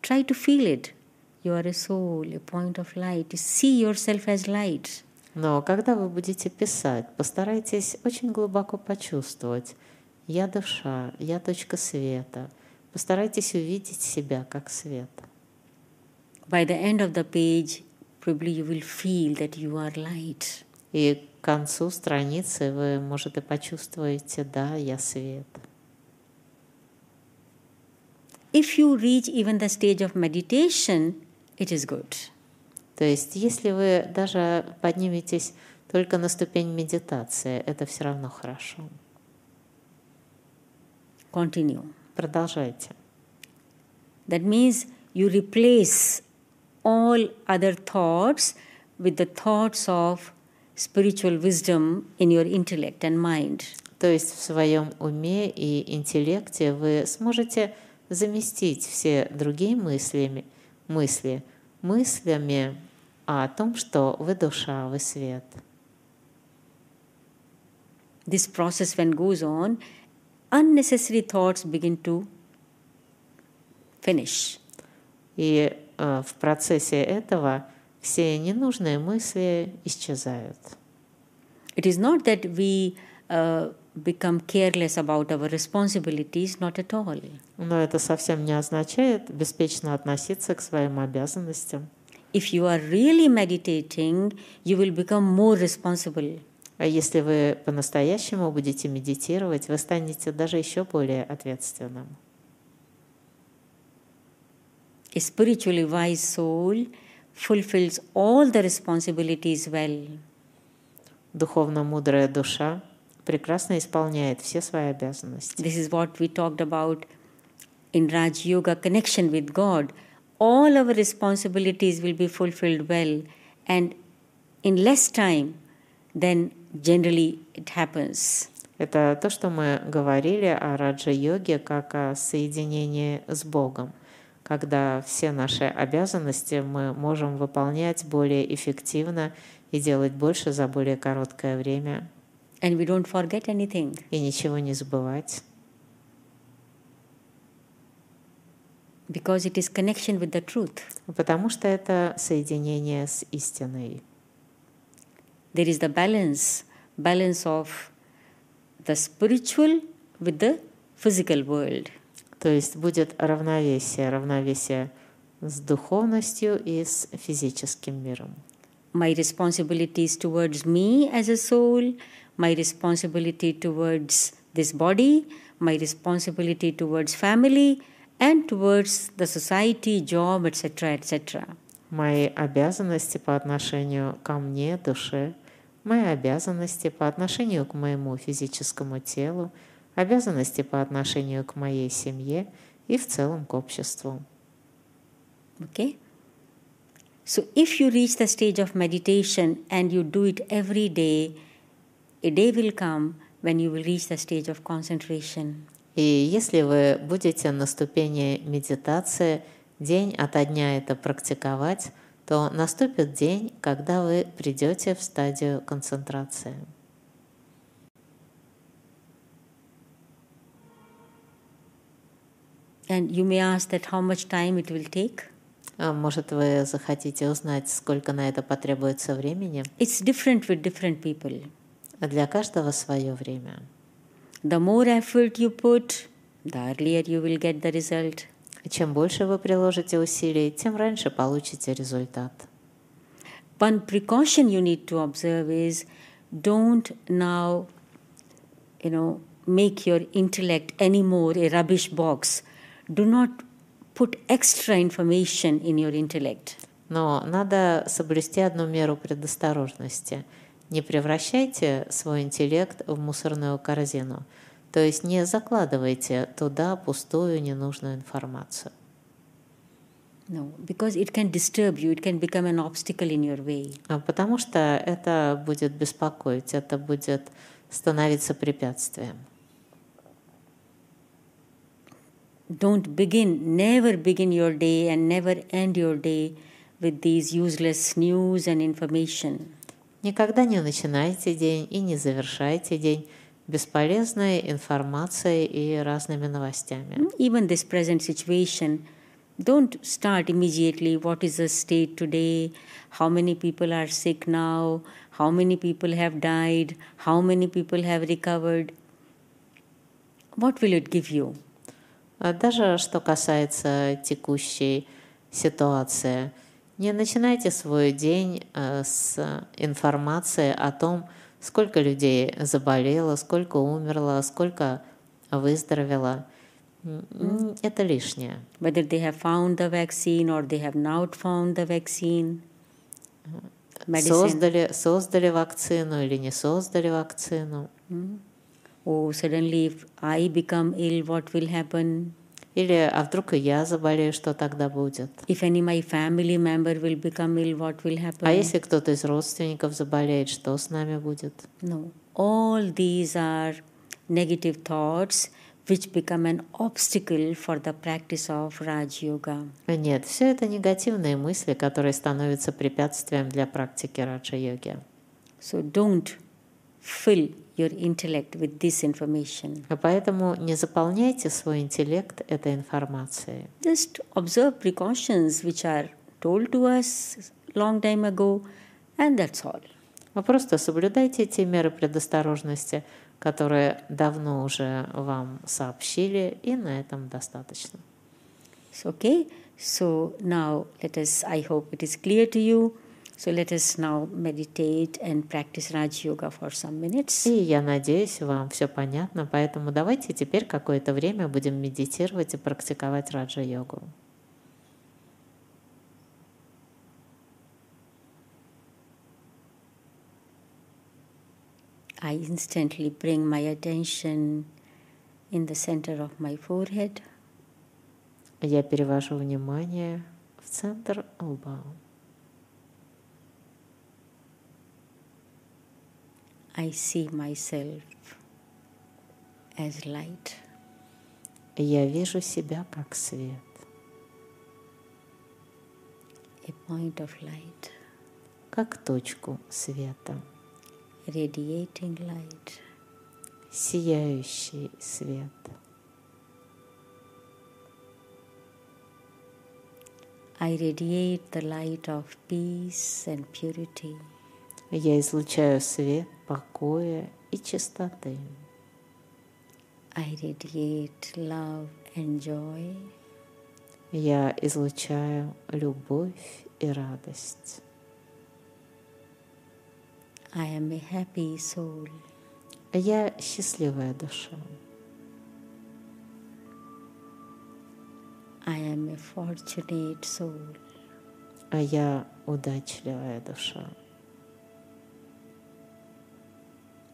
try to feel it. You are a soul, a point of light. See yourself as light. Но когда вы будете писать, постарайтесь очень глубоко почувствовать «Я душа, я точка света». Постарайтесь увидеть себя как свет. By the end of the page, probably you will feel that you are light. И к концу страницы вы, может, и почувствуете «Да, я свет». If you reach even the stage of meditation, it is good. То есть, если вы даже подниметесь только на ступень медитации, это все равно хорошо. Continue. Продолжайте. That means you replace all other thoughts with the thoughts of spiritual wisdom in your intellect and mind. То есть в своем уме и интеллекте вы сможете заместить все другие мыслями, мысли мыслями о том, что вы душа, вы свет. This process, when goes on, unnecessary thoughts begin to finish. И э, в процессе этого все ненужные мысли исчезают. It is not that we uh, become careless about our responsibilities, not at all. Но это совсем не означает беспечно относиться к своим обязанностям. If you are really meditating, you will become more responsible. А если вы по-настоящему будете медитировать, вы станете даже еще более ответственным. A spiritually wise soul fulfills all the responsibilities well. Духовно мудрая душа прекрасно исполняет все свои обязанности. This is what we talked about in Raj Yoga connection with God. All our responsibilities will be fulfilled well and in less time than generally it happens. Это то, что мы говорили о раджа-йоге как о соединении с Богом, когда все наши обязанности мы можем выполнять более эффективно и делать больше за более короткое время, And we don't forget anything. и ничего не забывать. Because it is connection with the truth. Потому что это соединение с истиной. There is the balance, balance of the spiritual with the physical world. То есть будет равновесие, равновесие с духовностью и с физическим миром. My responsibilities towards me as a soul, my responsibility towards this body, my responsibility towards family and towards the society, job, etc., etc. Мои обязанности по отношению ко мне, душе, мои обязанности по отношению к моему физическому телу, обязанности по отношению к моей семье и в целом к обществу. Okay? So, if you reach the stage of meditation and you do it every day, a day will come when you will reach the stage of concentration. И если вы будете на ступени медитации день ото дня это практиковать, то наступит день, когда вы придете в стадию концентрации. And you may ask that how much time it will take. А, Может, вы захотите узнать, сколько на это потребуется времени? It's different with different people. Для каждого свое время. The more effort you put, the earlier you will get the result. Чем больше вы приложите усилий, тем раньше получите результат. One precaution you need to observe is don't now, you know, make your intellect anymore a rubbish box. Do not put extra information in your intellect. Но надо соблюсти одну меру предосторожности. Не превращайте свой интеллект в мусорную корзину. То есть не закладывайте туда пустую ненужную информацию. No, because it can disturb you, it can become an obstacle in your way. А Потому что это будет беспокоить, это будет становиться препятствием. Don't begin, never begin your day and never end your day with these useless news and information. Никогда не начинайте день и не завершайте день бесполезной информацией и разными новостями. Even this present situation, don't start immediately what is the state today, how many people are sick now, how many people have died, how many people have recovered. What will it give you? А Даже что касается текущей ситуации, не начинайте свой день э, с информации о том, сколько людей заболело, сколько умерло, сколько выздоровело. Это лишнее. Whether they have found the vaccine or they have not found the vaccine. Medicine. Создали, создали вакцину или не создали вакцину. Oh, suddenly if I become ill, what will happen? Или, а вдруг и я заболею, что тогда будет? If any my family member will become ill, what will happen? А если кто-то из родственников заболеет, что с нами будет? No. All these are negative thoughts which become an obstacle for the practice of Raj Yoga. Нет, все это негативные мысли, которые становятся препятствием для практики раджа-йоги. So don't fill your intellect with this information. А Поэтому не заполняйте свой интеллект этой информацией. Just observe precautions which are told to us long time ago, and that's all. Вы просто соблюдайте те меры предосторожности, которые давно уже вам сообщили, и на этом достаточно. So, okay. So now let us. I hope it is clear to you. So let us now meditate and practice Raj Yoga for some minutes. И я надеюсь, вам все понятно, поэтому давайте теперь какое-то время будем медитировать и практиковать раджа-йогу. I instantly bring my attention in the center of my forehead. Я перевожу внимание в центр лба. I see myself as light. Я вижу себя как свет, a point of light, как точку света, radiating light. сияющий свет. I radiate the light of peace and purity. Я излучаю свет покоя и чистоты. I radiate love and joy. Я излучаю любовь и радость. I am a happy soul. Я счастливая душа. I am a fortunate soul. А я удачливая душа.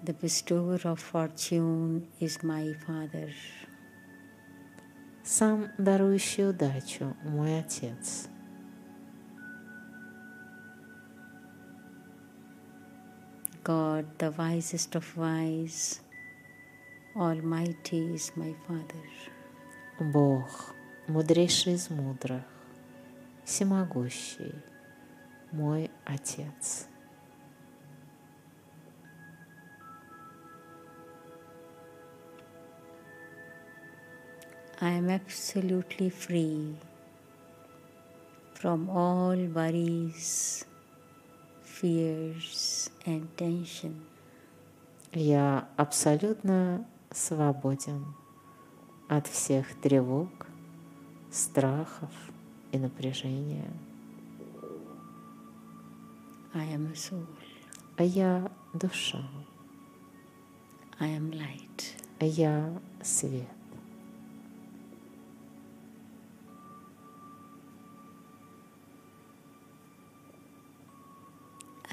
The bestower of fortune is my Father. Сам дарующий удачу мой Отец. God, the wisest of wise, Almighty is my Father. Бог, мудрейший из мудрых, всемогущий, мой Отец. I am absolutely free from all worries, fears, and tension. Я абсолютно свободен от всех тревог, страхов и напряжения. I am a soul. А я душа, I am light. а я свет.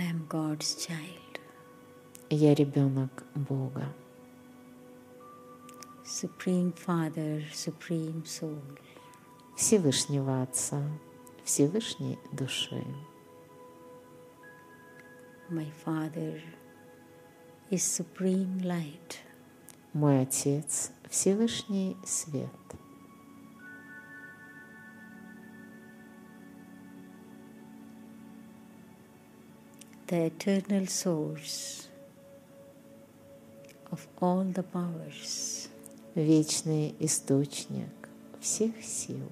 I am God's child. Я ребенок Бога, Supreme Father, Supreme Soul. Всевышнего Отца, Всевышней души. My Father is Supreme Light. Мой Отец – Всевышний Свет. the eternal source of all the powers. Вечный источник всех сил.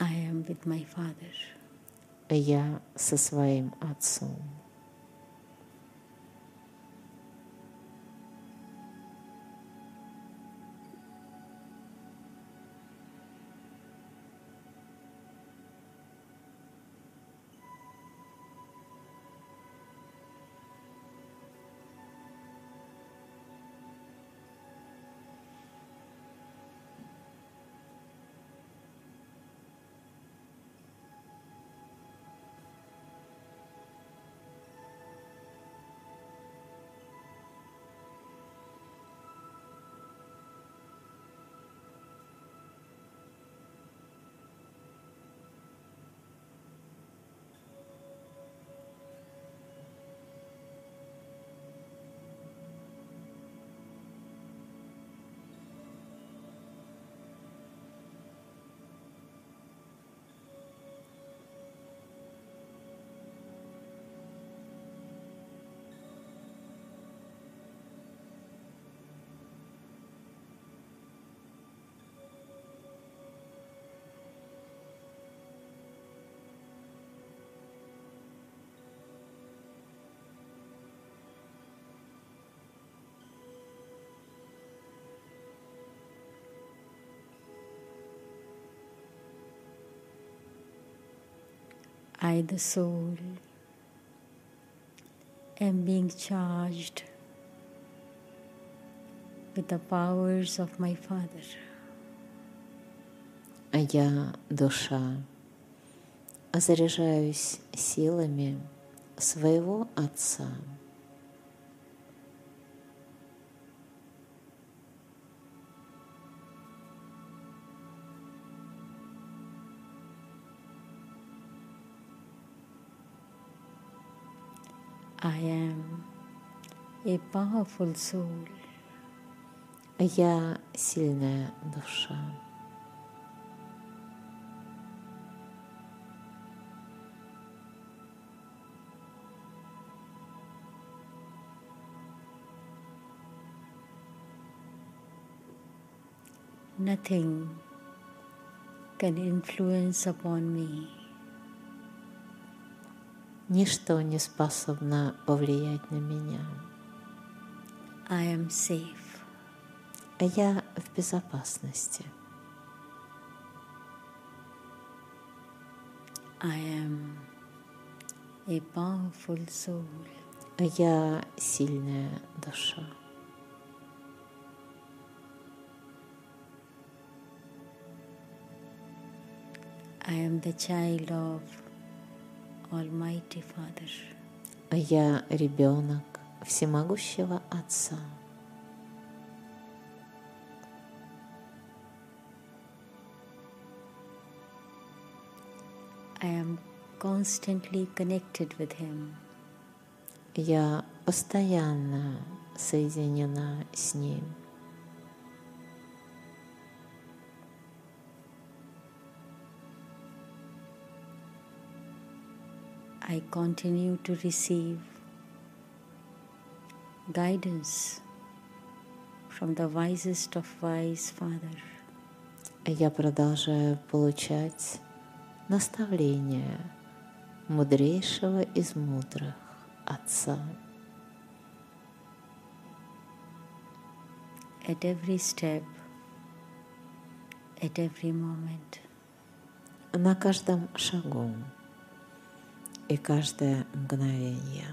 I am with my Father. Я со своим Отцом. I, the soul, am being charged with the powers of my Father. А я душа. Заряжаюсь силами своего Отца. I am a powerful soul. А я сильная душа. Nothing can influence upon me. Ничто не способно повлиять на меня. I am safe. А я в безопасности. I am a powerful soul. А я сильная душа. I am the child of Almighty Father. Я ребенок всемогущего Отца. I am constantly connected with Him. Я постоянно соединена с Ним. I continue to receive guidance from the wisest of wise Father. Я продолжаю получать наставления мудрейшего из мудрых Отца. At every step, at every moment. На каждом шагу и каждое мгновение.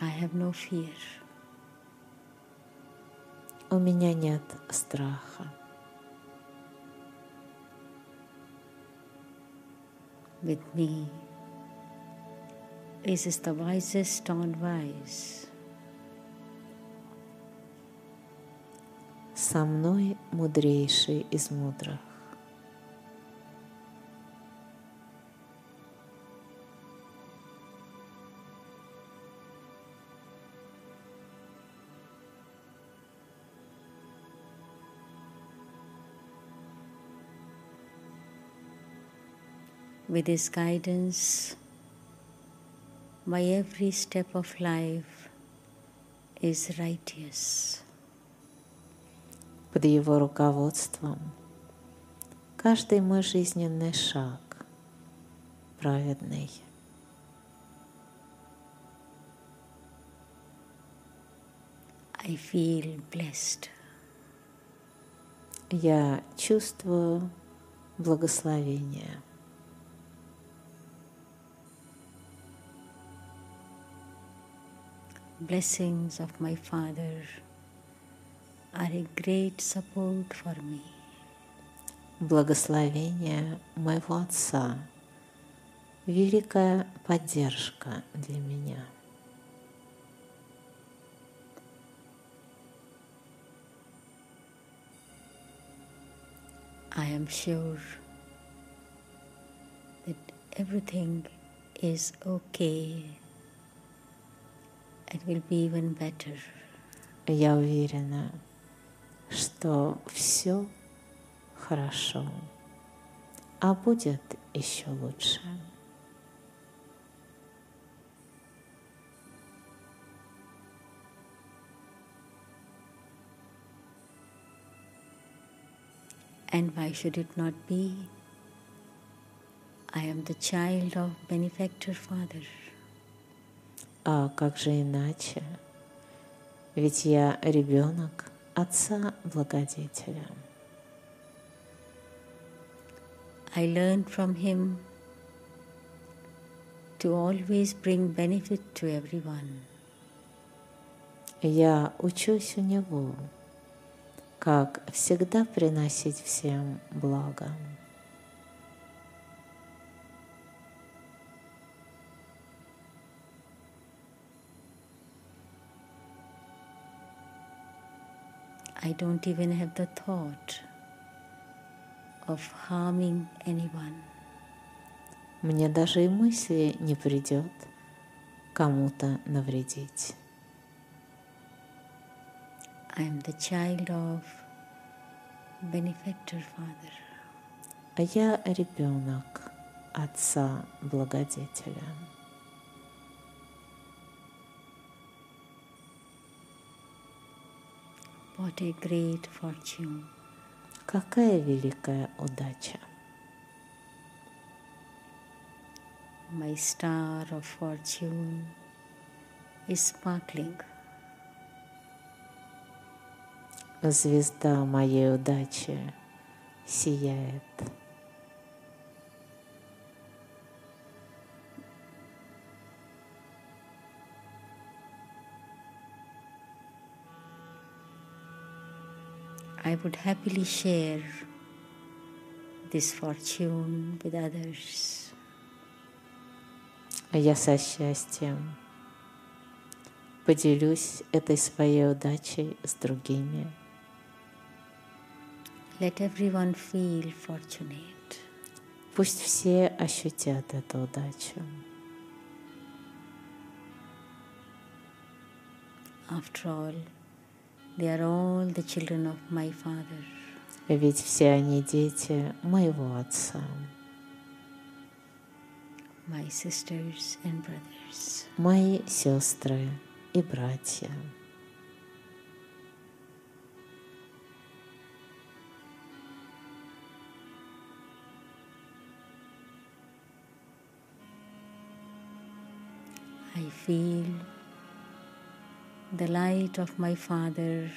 I have no fear. У меня нет страха. With me is the wisest on wise. Со мной мудрейший из мудрых. With His guidance, my every step of life is righteous. Под его руководством каждый мой жизненный шаг праведный. I feel blessed. Я чувствую благословение. Blessings of my Father are a great support for me. Благословение моего Отца – великая поддержка для меня. I am sure that everything is okay and will be even better. Я уверена, что все хорошо, а будет еще лучше. And why should it not be? I am the child of benefactor father. А как же иначе? Ведь я ребенок отца-благодетеля. I learned from him to always bring benefit to everyone. Я учусь у него, как всегда приносить всем благо. I don't even have the thought of harming anyone. Мне даже и мысли не придет кому-то навредить. I am the child of benefactor father. А я ребенок отца-благодетеля. What a great fortune. Какая великая удача! My star of fortune is sparkling. Звезда моей удачи сияет. I would happily share this fortune with others. Я со счастьем поделюсь этой своей удачей с другими. Let everyone feel fortunate. Пусть все ощутят эту удачу. After all, they are all the children of my Father. Ведь все они дети моего Отца, my sisters and brothers. мои сестры и братья. I feel the light of my Father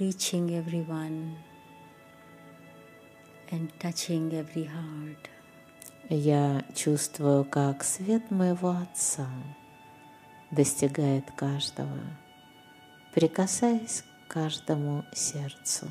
reaching everyone and touching every heart. Я чувствую, как свет моего Отца достигает каждого, прикасаясь к каждому сердцу.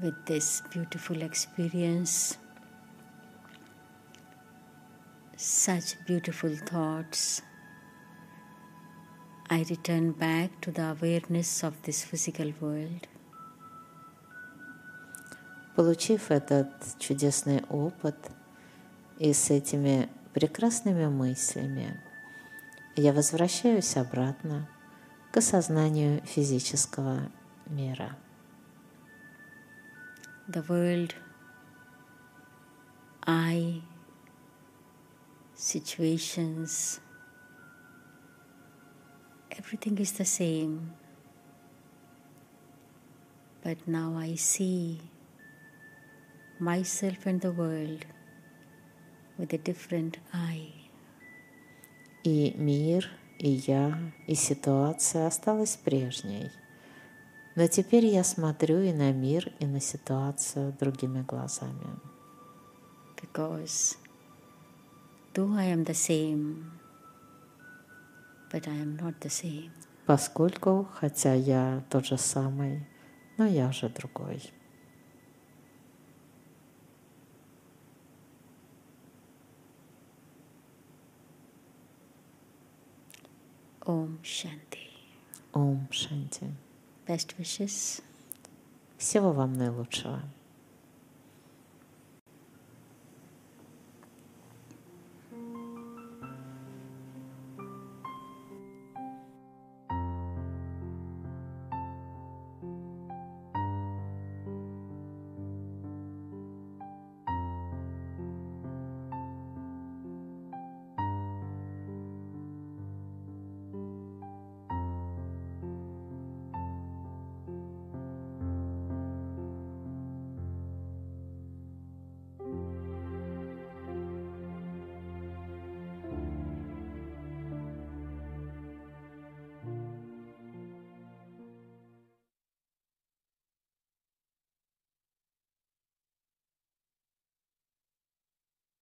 With this beautiful experience, such beautiful thoughts. I return back to the awareness of this physical world. Получив этот чудесный опыт и с этими прекрасными мыслями, я возвращаюсь обратно к осознанию физического мира. The world, I, situations, everything is the same. But now I see myself and the world with a different eye. И мир, и я, и ситуация осталась прежней. Но теперь я смотрю и на мир, и на ситуацию другими глазами. Because though I am the same, but I am not the same. Поскольку, хотя я тот же самый, но я уже другой. Om Shanti. Ом Шанти. Best wishes. Всего вам наилучшего.